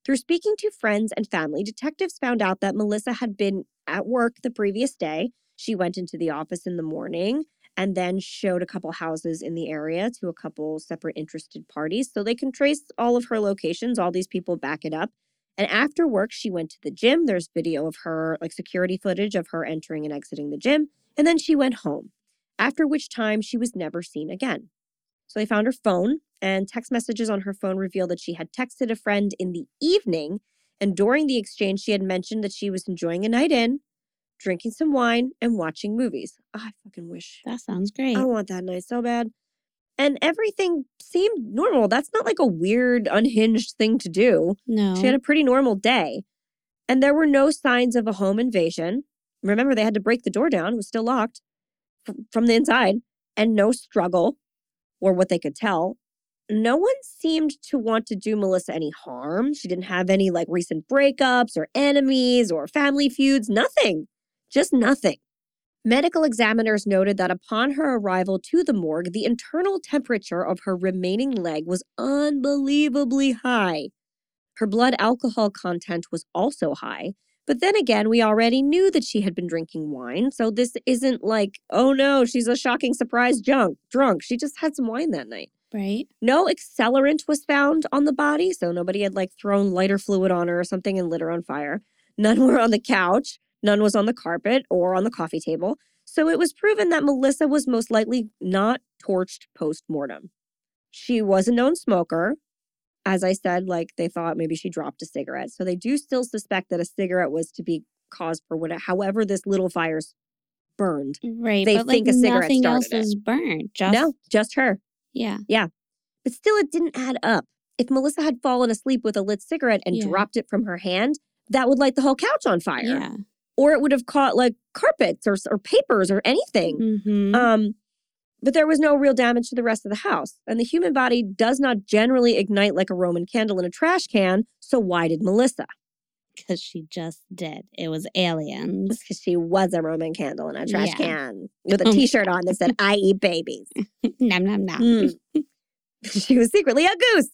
[SPEAKER 1] Through speaking to friends and family, detectives found out that Melissa had been at work the previous day. She went into the office in the morning and then showed a couple houses in the area to a couple separate interested parties. So they can trace all of her locations. All these people back it up. And after work, she went to the gym. There's video of her, like security footage of her entering and exiting the gym. And then she went home, after which time she was never seen again. So they found her phone, and text messages on her phone revealed that she had texted a friend in the evening. And during the exchange, she had mentioned that she was enjoying a night in, drinking some wine, and watching movies. Ah, I fucking wish.
[SPEAKER 2] That sounds great.
[SPEAKER 1] I want that night so bad. And everything seemed normal. That's not like a weird, unhinged thing to do.
[SPEAKER 2] no.
[SPEAKER 1] She had a pretty normal day. And there were no signs of a home invasion. Remember, they had to break the door down, it was still locked from the inside, and no struggle, or what they could tell. No one seemed to want to do Melissa any harm. She didn't have any like recent breakups or enemies or family feuds, nothing. Just nothing. Medical examiners noted that upon her arrival to the morgue, the internal temperature of her remaining leg was unbelievably high. Her blood alcohol content was also high. But then again, we already knew that she had been drinking wine. So this isn't like, oh no, she's a shocking surprise junk, drunk. She just had some wine that night.
[SPEAKER 2] right.
[SPEAKER 1] No accelerant was found on the body. So nobody had like thrown lighter fluid on her or something and lit her on fire. None were on the couch. None was on the carpet or on the coffee table. So it was proven that Melissa was most likely not torched post mortem. She was a known smoker. As I said, like they thought maybe she dropped a cigarette. So they do still suspect that a cigarette was to be caused for whatever, however, this little fire's burned.
[SPEAKER 2] Right.
[SPEAKER 1] They think
[SPEAKER 2] like
[SPEAKER 1] a cigarette
[SPEAKER 2] nothing else
[SPEAKER 1] it.
[SPEAKER 2] is burned. Just
[SPEAKER 1] no, just her.
[SPEAKER 2] yeah. Yeah.
[SPEAKER 1] But still, it didn't add up. If Melissa had fallen asleep with a lit cigarette and
[SPEAKER 2] Yeah.
[SPEAKER 1] dropped it from her hand, that would light the whole couch on fire.
[SPEAKER 2] Yeah.
[SPEAKER 1] Or it would have caught like carpets or, or papers or anything.
[SPEAKER 2] hmm
[SPEAKER 1] Um, but there was no real damage to the rest of the house. And the human body does not generally ignite like a Roman candle in a trash can. So why did Melissa?
[SPEAKER 2] Because she just did. It was aliens.
[SPEAKER 1] Because she was a Roman candle in a trash
[SPEAKER 2] Yeah.
[SPEAKER 1] can with a
[SPEAKER 2] Oh
[SPEAKER 1] t shirt on that said, I eat babies.
[SPEAKER 2] nom nom nom.
[SPEAKER 1] Mm. she was secretly a goose.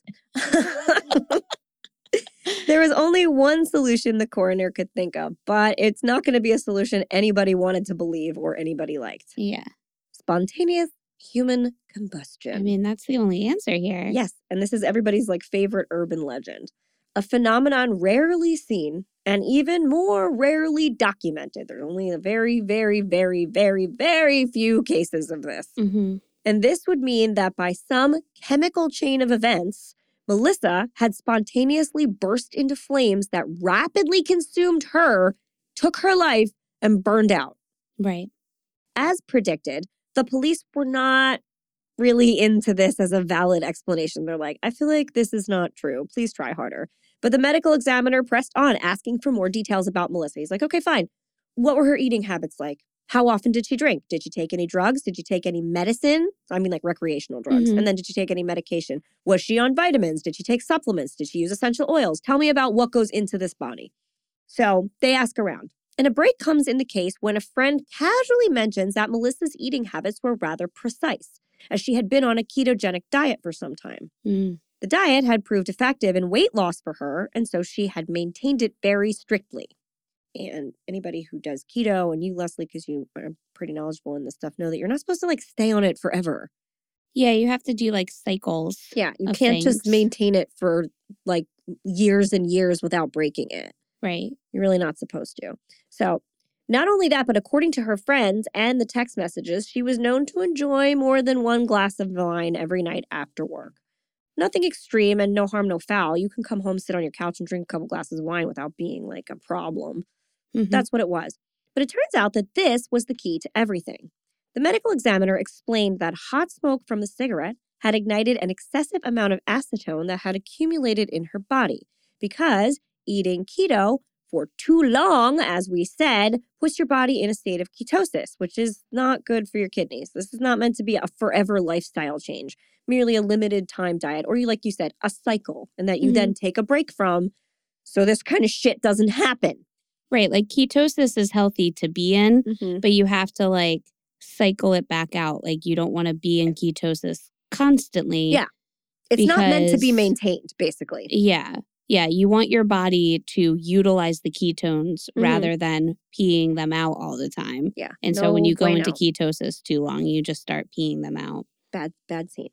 [SPEAKER 1] there was only one solution the coroner could think of, but it's not going to be a solution anybody wanted to believe or anybody liked.
[SPEAKER 2] Yeah.
[SPEAKER 1] Spontaneous human combustion.
[SPEAKER 2] I mean, that's the only answer here.
[SPEAKER 1] Yes, and this is everybody's like favorite urban legend. A phenomenon rarely seen and even more rarely documented. There's only a very, very, very, very, very few cases of this.
[SPEAKER 2] hmm
[SPEAKER 1] And this would mean that by some chemical chain of events, Melissa had spontaneously burst into flames that rapidly consumed her, took her life, and burned out.
[SPEAKER 2] Right.
[SPEAKER 1] As predicted, the police were not really into this as a valid explanation. They're like, I feel like this is not true. Please try harder. But the medical examiner pressed on, asking for more details about Melissa. He's like, okay, fine. What were her eating habits like? How often did she drink? Did she take any drugs? Did she take any medicine? I mean, like recreational drugs.
[SPEAKER 2] Mhm.
[SPEAKER 1] And then did she take any medication? Was she on vitamins? Did she take supplements? Did she use essential oils? Tell me about what goes into this body. So they ask around. And a break comes in the case when a friend casually mentions that Melissa's eating habits were rather precise, as she had been on a ketogenic diet for some time.
[SPEAKER 2] Mm.
[SPEAKER 1] The diet had proved effective in weight loss for her, and so she had maintained it very strictly. And anybody who does keto, and you, Leslie, because you are pretty knowledgeable in this stuff, know that you're not supposed to like stay on it forever.
[SPEAKER 2] Yeah, you have to do like cycles.
[SPEAKER 1] Yeah, you can't just maintain it for like years and years without breaking it.
[SPEAKER 2] Right.
[SPEAKER 1] You're really not supposed to. So, not only that, but according to her friends and the text messages, she was known to enjoy more than one glass of wine every night after work. Nothing extreme and no harm, no foul. You can come home, sit on your couch, and drink a couple glasses of wine without being like a problem.
[SPEAKER 2] Mhm.
[SPEAKER 1] That's what it was. But it turns out that this was the key to everything. The medical examiner explained that hot smoke from the cigarette had ignited an excessive amount of acetone that had accumulated in her body because eating keto for too long, as we said, puts your body in a state of ketosis, which is not good for your kidneys. This is not meant to be a forever lifestyle change, merely a limited time diet, or you, like you said, a cycle, and that you then take a break from so this kind of shit doesn't happen.
[SPEAKER 2] Right. Like ketosis is healthy to be in,
[SPEAKER 1] Mm-hmm.
[SPEAKER 2] but you have to like cycle it back out. Like you don't want to be in ketosis constantly.
[SPEAKER 1] Yeah. It's not meant to be maintained, basically.
[SPEAKER 2] Yeah. Yeah. You want your body to utilize the ketones
[SPEAKER 1] Mhm.
[SPEAKER 2] rather than peeing them out all the time.
[SPEAKER 1] Yeah.
[SPEAKER 2] And so when you go into ketosis too long, you just start peeing them out.
[SPEAKER 1] bad bad scene.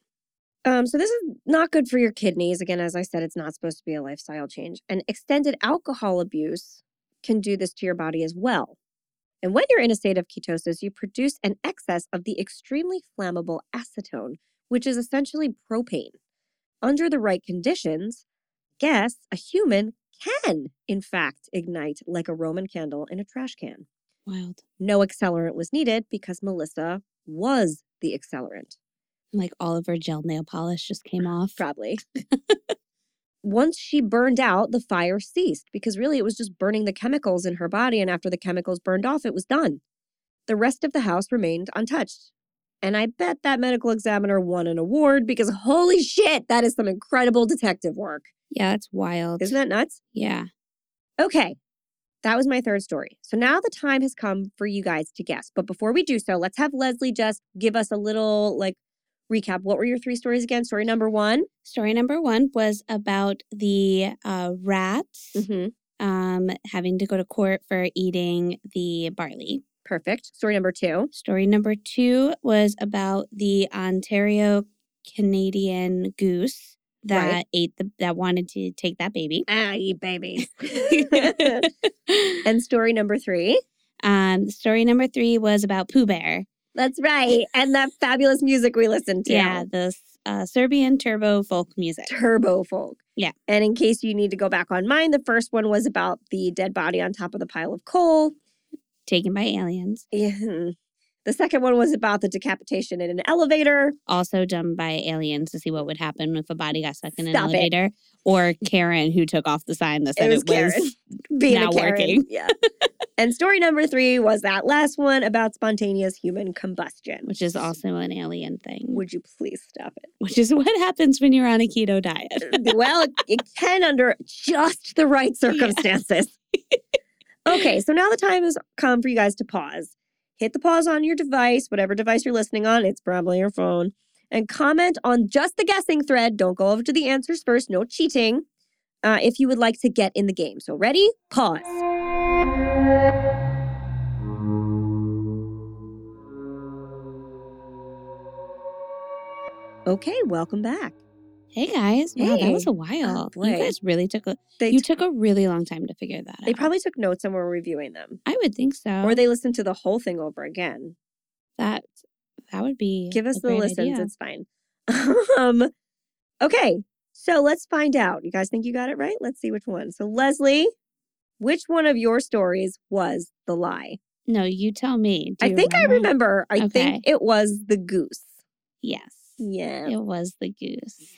[SPEAKER 1] Um, so this is not good for your kidneys. Again, as I said, it's not supposed to be a lifestyle change. And extended alcohol abuse can do this to your body as well. And when you're in a state of ketosis, you produce an excess of the extremely flammable acetone, which is essentially propane. Under the right conditions, guess a human can, in fact, ignite like a Roman candle in a trash can.
[SPEAKER 2] Wild.
[SPEAKER 1] No accelerant was needed because Melissa was the accelerant.
[SPEAKER 2] Like all of her gel nail polish just came off.
[SPEAKER 1] Probably. Once she burned out, the fire ceased because really it was just burning the chemicals in her body. And after the chemicals burned off, it was done. The rest of the house remained untouched. And I bet that medical examiner won an award because holy shit, that is some incredible detective work.
[SPEAKER 2] Yeah, that's wild.
[SPEAKER 1] Isn't that nuts?
[SPEAKER 2] Yeah.
[SPEAKER 1] Okay, that was my third story. So now the time has come for you guys to guess. But before we do so, let's have Leslie just give us a little like recap. What were your three stories again? Story number one.
[SPEAKER 2] Story number one was about the uh, rats
[SPEAKER 1] Mm-hmm.
[SPEAKER 2] um, having to go to court for eating the barley.
[SPEAKER 1] Perfect. Story number two.
[SPEAKER 2] Story number two was about the Ontario Canadian goose that
[SPEAKER 1] Right.
[SPEAKER 2] ate the that wanted to take that baby.
[SPEAKER 1] Ah, you babies. and story number three.
[SPEAKER 2] um, story number three was about Pooh Bear.
[SPEAKER 1] That's right. And that fabulous music we listened to.
[SPEAKER 2] Yeah, this uh, Serbian turbo folk music.
[SPEAKER 1] turbo folk.
[SPEAKER 2] Yeah.
[SPEAKER 1] And in case you need to go back on mine, the first one was about the dead body on top of the pile of coal.
[SPEAKER 2] Taken by aliens,
[SPEAKER 1] Yeah. The second one was about the decapitation in an elevator.
[SPEAKER 2] also done by aliens to see what would happen if a body got stuck in an
[SPEAKER 1] Stop it.
[SPEAKER 2] elevator, or Karen who took off the sign that
[SPEAKER 1] It
[SPEAKER 2] said
[SPEAKER 1] was
[SPEAKER 2] it was,
[SPEAKER 1] Karen being
[SPEAKER 2] not working.
[SPEAKER 1] Yeah. and story number three was that last one about spontaneous human combustion.
[SPEAKER 2] which is also an alien thing,
[SPEAKER 1] Would you please stop it?
[SPEAKER 2] which is what happens when you're on a keto diet.
[SPEAKER 1] well, it, it can under just the right circumstances. Okay, so now the time has come for you guys to pause. Hit the pause on your device, whatever device you're listening on, it's probably your phone, and comment on just the guessing thread. Don't go over to the answers first, no cheating. Uh, if you would like to get in the game. So, ready? Pause. Okay, welcome back.
[SPEAKER 2] Hey guys, wow, that was a while.
[SPEAKER 1] boy.
[SPEAKER 2] you guys really took a
[SPEAKER 1] They
[SPEAKER 2] you
[SPEAKER 1] t-
[SPEAKER 2] took a really long time to figure that
[SPEAKER 1] they
[SPEAKER 2] out.
[SPEAKER 1] They probably took notes and were reviewing them.
[SPEAKER 2] I would think so.
[SPEAKER 1] Or they listened to the whole thing over again.
[SPEAKER 2] that that would be
[SPEAKER 1] Give us the listens,
[SPEAKER 2] idea.
[SPEAKER 1] it's fine. um, okay, so let's find out. You guys think you got it right? Let's see which one. So, Leslie, which one of your stories was the lie?
[SPEAKER 2] No, you tell me.
[SPEAKER 1] I think I remember. I
[SPEAKER 2] Okay.
[SPEAKER 1] think it was the goose.
[SPEAKER 2] Yes.
[SPEAKER 1] Yeah.
[SPEAKER 2] It was the goose.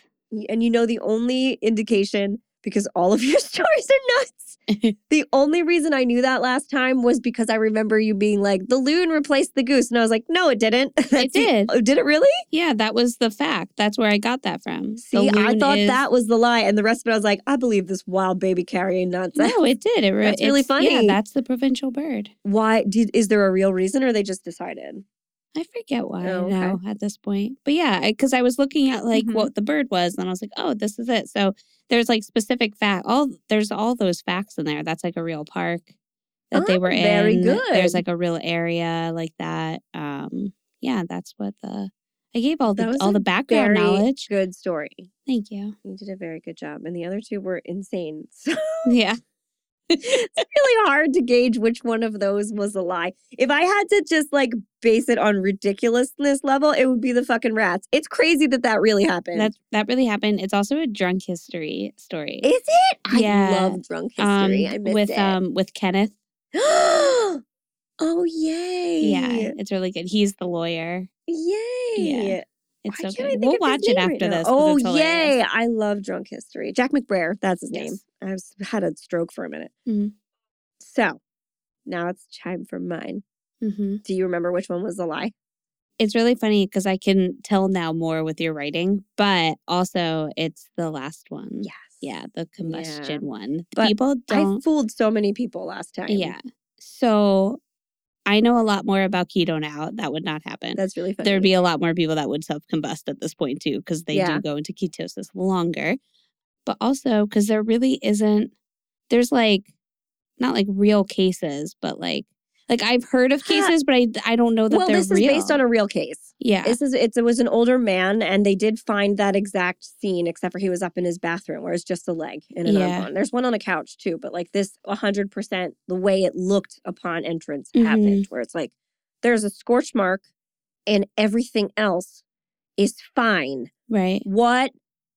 [SPEAKER 1] And you know, the only indication, because all of your stories are nuts, the only reason I knew that last time was because I remember you being like, the loon replaced the goose. And I was like, no, it didn't. The-
[SPEAKER 2] did.
[SPEAKER 1] oh, did it really?
[SPEAKER 2] Yeah, that was the fact. That's where I got that from.
[SPEAKER 1] See, I thought
[SPEAKER 2] is-
[SPEAKER 1] that was the lie. And the rest of it, I was like, I believe this wild baby carrying nonsense.
[SPEAKER 2] No, it did. It re-
[SPEAKER 1] That's really
[SPEAKER 2] it's- Yeah, that's the provincial bird.
[SPEAKER 1] Why? Did, is there a real reason or they just decided?
[SPEAKER 2] I forget why
[SPEAKER 1] Oh, okay.
[SPEAKER 2] now at this point. But yeah, because I, was looking at like
[SPEAKER 1] Mhm.
[SPEAKER 2] what the bird was, and I was like, oh, this is it. So there's like specific fact. All there's all those facts in there. That's like a real park that they
[SPEAKER 1] Oh,
[SPEAKER 2] were in.
[SPEAKER 1] very good.
[SPEAKER 2] There's like a real area like that. Um, yeah, that's what the I gave all the all the background knowledge.
[SPEAKER 1] good story.
[SPEAKER 2] Thank you.
[SPEAKER 1] You did a very good job. And the other two were insane. So
[SPEAKER 2] Yeah.
[SPEAKER 1] It's really hard to gauge which one of those was a lie. If I had to just like base it on ridiculousness level, it would be the fucking rats. It's crazy that that really happened.
[SPEAKER 2] That that really happened. It's also a drunk history story.
[SPEAKER 1] Is it? I love drunk history.
[SPEAKER 2] um,
[SPEAKER 1] I missed
[SPEAKER 2] with
[SPEAKER 1] it.
[SPEAKER 2] um with Kenneth.
[SPEAKER 1] oh yay!
[SPEAKER 2] Yeah, it's really good. He's the lawyer.
[SPEAKER 1] Yay!
[SPEAKER 2] It's
[SPEAKER 1] Why
[SPEAKER 2] so good. We'll watch it
[SPEAKER 1] name right
[SPEAKER 2] after
[SPEAKER 1] now? Oh yay! I love drunk history. Jack McBrayer, that's his name. I was, had a stroke for a minute.
[SPEAKER 2] Mhm.
[SPEAKER 1] So now it's time for mine.
[SPEAKER 2] hmm
[SPEAKER 1] Do you remember which one was the lie?
[SPEAKER 2] It's really funny because I can tell now more with your writing, but also it's the last one.
[SPEAKER 1] Yes.
[SPEAKER 2] Yeah, the combustion one.
[SPEAKER 1] But
[SPEAKER 2] People
[SPEAKER 1] I
[SPEAKER 2] don't.
[SPEAKER 1] I fooled so many people last time.
[SPEAKER 2] yeah. So I know a lot more about keto now. That would not happen.
[SPEAKER 1] That's really funny.
[SPEAKER 2] There'd be a lot more people that would self combust at this point too, because they
[SPEAKER 1] Yeah.
[SPEAKER 2] do go into ketosis longer. But also because there really isn't, there's like, not like real cases, but like, like I've heard of cases, but I, I don't know that
[SPEAKER 1] well, this
[SPEAKER 2] real.
[SPEAKER 1] is based on a real case.
[SPEAKER 2] yeah.
[SPEAKER 1] This is it's, it was an older man, and they did find that exact scene, except for he was up in his bathroom, where it's just a leg and an
[SPEAKER 2] Yeah.
[SPEAKER 1] arm. There's one on a couch too, but like this, hundred percent, the way it looked upon entrance
[SPEAKER 2] Mhm.
[SPEAKER 1] happened, where it's like there's a scorch mark, and everything else is fine.
[SPEAKER 2] Right.
[SPEAKER 1] What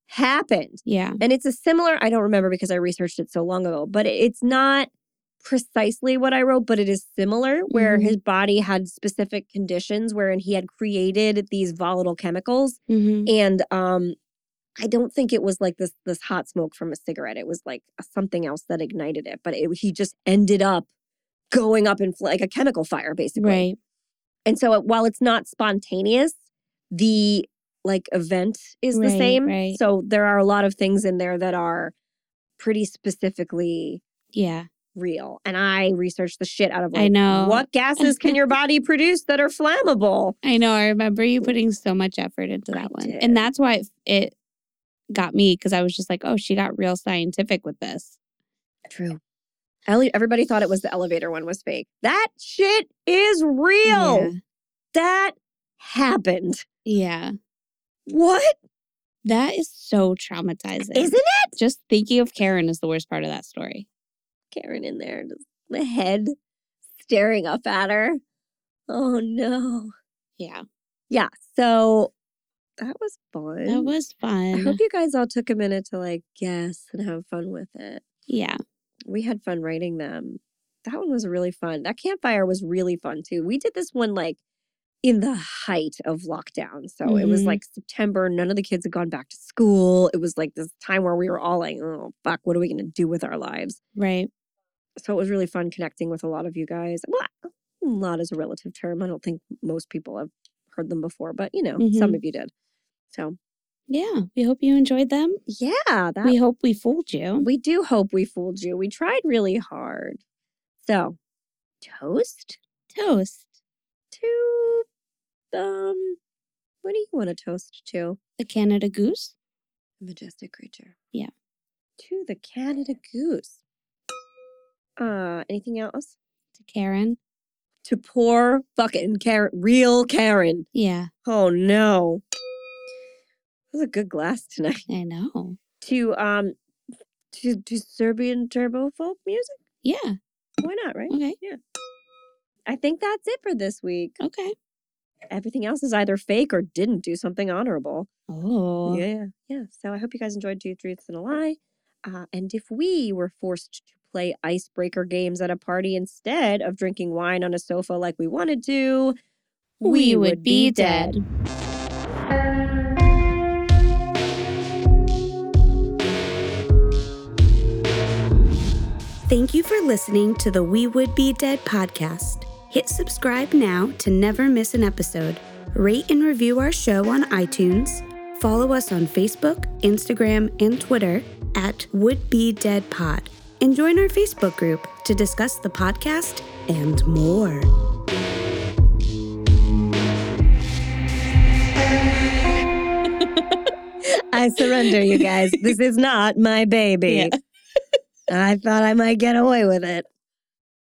[SPEAKER 1] happened?
[SPEAKER 2] Yeah.
[SPEAKER 1] And it's a similar. I don't remember because I researched it so long ago, but it's not precisely what I wrote, but it is similar where
[SPEAKER 2] Mhm.
[SPEAKER 1] his body had specific conditions wherein he had created these volatile chemicals
[SPEAKER 2] hmm
[SPEAKER 1] and um I don't think it was like this this hot smoke from a cigarette. It was like something else that ignited it, but it, he just ended up going up in fl- like a chemical fire basically.
[SPEAKER 2] Right.
[SPEAKER 1] And so while it's not spontaneous, the like event is the same.
[SPEAKER 2] right.
[SPEAKER 1] So there are a lot of things in there that are pretty specifically
[SPEAKER 2] Yeah.
[SPEAKER 1] real. And I researched the shit out of
[SPEAKER 2] I know.
[SPEAKER 1] what gases can your body produce that are flammable?
[SPEAKER 2] I know. I remember you putting so much effort into
[SPEAKER 1] I
[SPEAKER 2] that one.
[SPEAKER 1] did.
[SPEAKER 2] And that's why it, it got me because I was just like, oh, she got real scientific with this.
[SPEAKER 1] True. Ele- Everybody thought it was the elevator one was fake. That shit is real.
[SPEAKER 2] Yeah.
[SPEAKER 1] That happened.
[SPEAKER 2] Yeah.
[SPEAKER 1] What?
[SPEAKER 2] That is so traumatizing.
[SPEAKER 1] Isn't it?
[SPEAKER 2] Just thinking of Karen is the worst part of that story.
[SPEAKER 1] Karen in there, just the head staring up at her. Oh no.
[SPEAKER 2] Yeah.
[SPEAKER 1] Yeah. So That was fun.
[SPEAKER 2] That was fun.
[SPEAKER 1] I hope you guys all took a minute to like guess and have fun with it.
[SPEAKER 2] yeah.
[SPEAKER 1] We had fun writing them. That one was really fun. That campfire was really fun too. We did this one like in the height of lockdown. So it was
[SPEAKER 2] Mhm.
[SPEAKER 1] like September. None of the kids had gone back to school. It was like this time where we were all like, oh, fuck, what are we going to do with our lives?
[SPEAKER 2] Right.
[SPEAKER 1] So it was really fun connecting with a lot of you guys. Well, lot is a relative term. I don't think most people have heard them before, but you know, some
[SPEAKER 2] Mhm.
[SPEAKER 1] of you did. So
[SPEAKER 2] Yeah. We hope you enjoyed them.
[SPEAKER 1] yeah, that
[SPEAKER 2] we hope we fooled you.
[SPEAKER 1] We do hope we fooled you. We tried really hard. So, toast
[SPEAKER 2] Toast.
[SPEAKER 1] To um what do you want to toast to?
[SPEAKER 2] The Canada Goose.
[SPEAKER 1] Majestic creature.
[SPEAKER 2] Yeah.
[SPEAKER 1] To the Canada goose. Uh anything else?
[SPEAKER 2] To Karen.
[SPEAKER 1] To poor fucking Karen real Karen.
[SPEAKER 2] Yeah.
[SPEAKER 1] Oh no. That was a good glass tonight.
[SPEAKER 2] I know.
[SPEAKER 1] To um to, to Serbian turbo folk music?
[SPEAKER 2] Yeah.
[SPEAKER 1] Why not, right?
[SPEAKER 2] Okay.
[SPEAKER 1] I think that's it for this week.
[SPEAKER 2] Okay.
[SPEAKER 1] everything else is either fake or didn't do something honorable.
[SPEAKER 2] Oh.
[SPEAKER 1] Yeah, yeah. So I hope you guys enjoyed Two Truths and a Lie. Uh, and if we were forced to play icebreaker games at a party instead of drinking wine on a sofa like we wanted to,
[SPEAKER 2] We would be dead.
[SPEAKER 4] Thank you for listening to the We Would Be Dead podcast. Hit subscribe now to never miss an episode. Rate and review our show on iTunes. Follow us on Facebook, Instagram, and Twitter at Would Be Dead Pod. And join our Facebook group to discuss the podcast and more.
[SPEAKER 1] I surrender, you guys. This is not my baby.
[SPEAKER 2] Yeah.
[SPEAKER 1] I thought I might get away with it.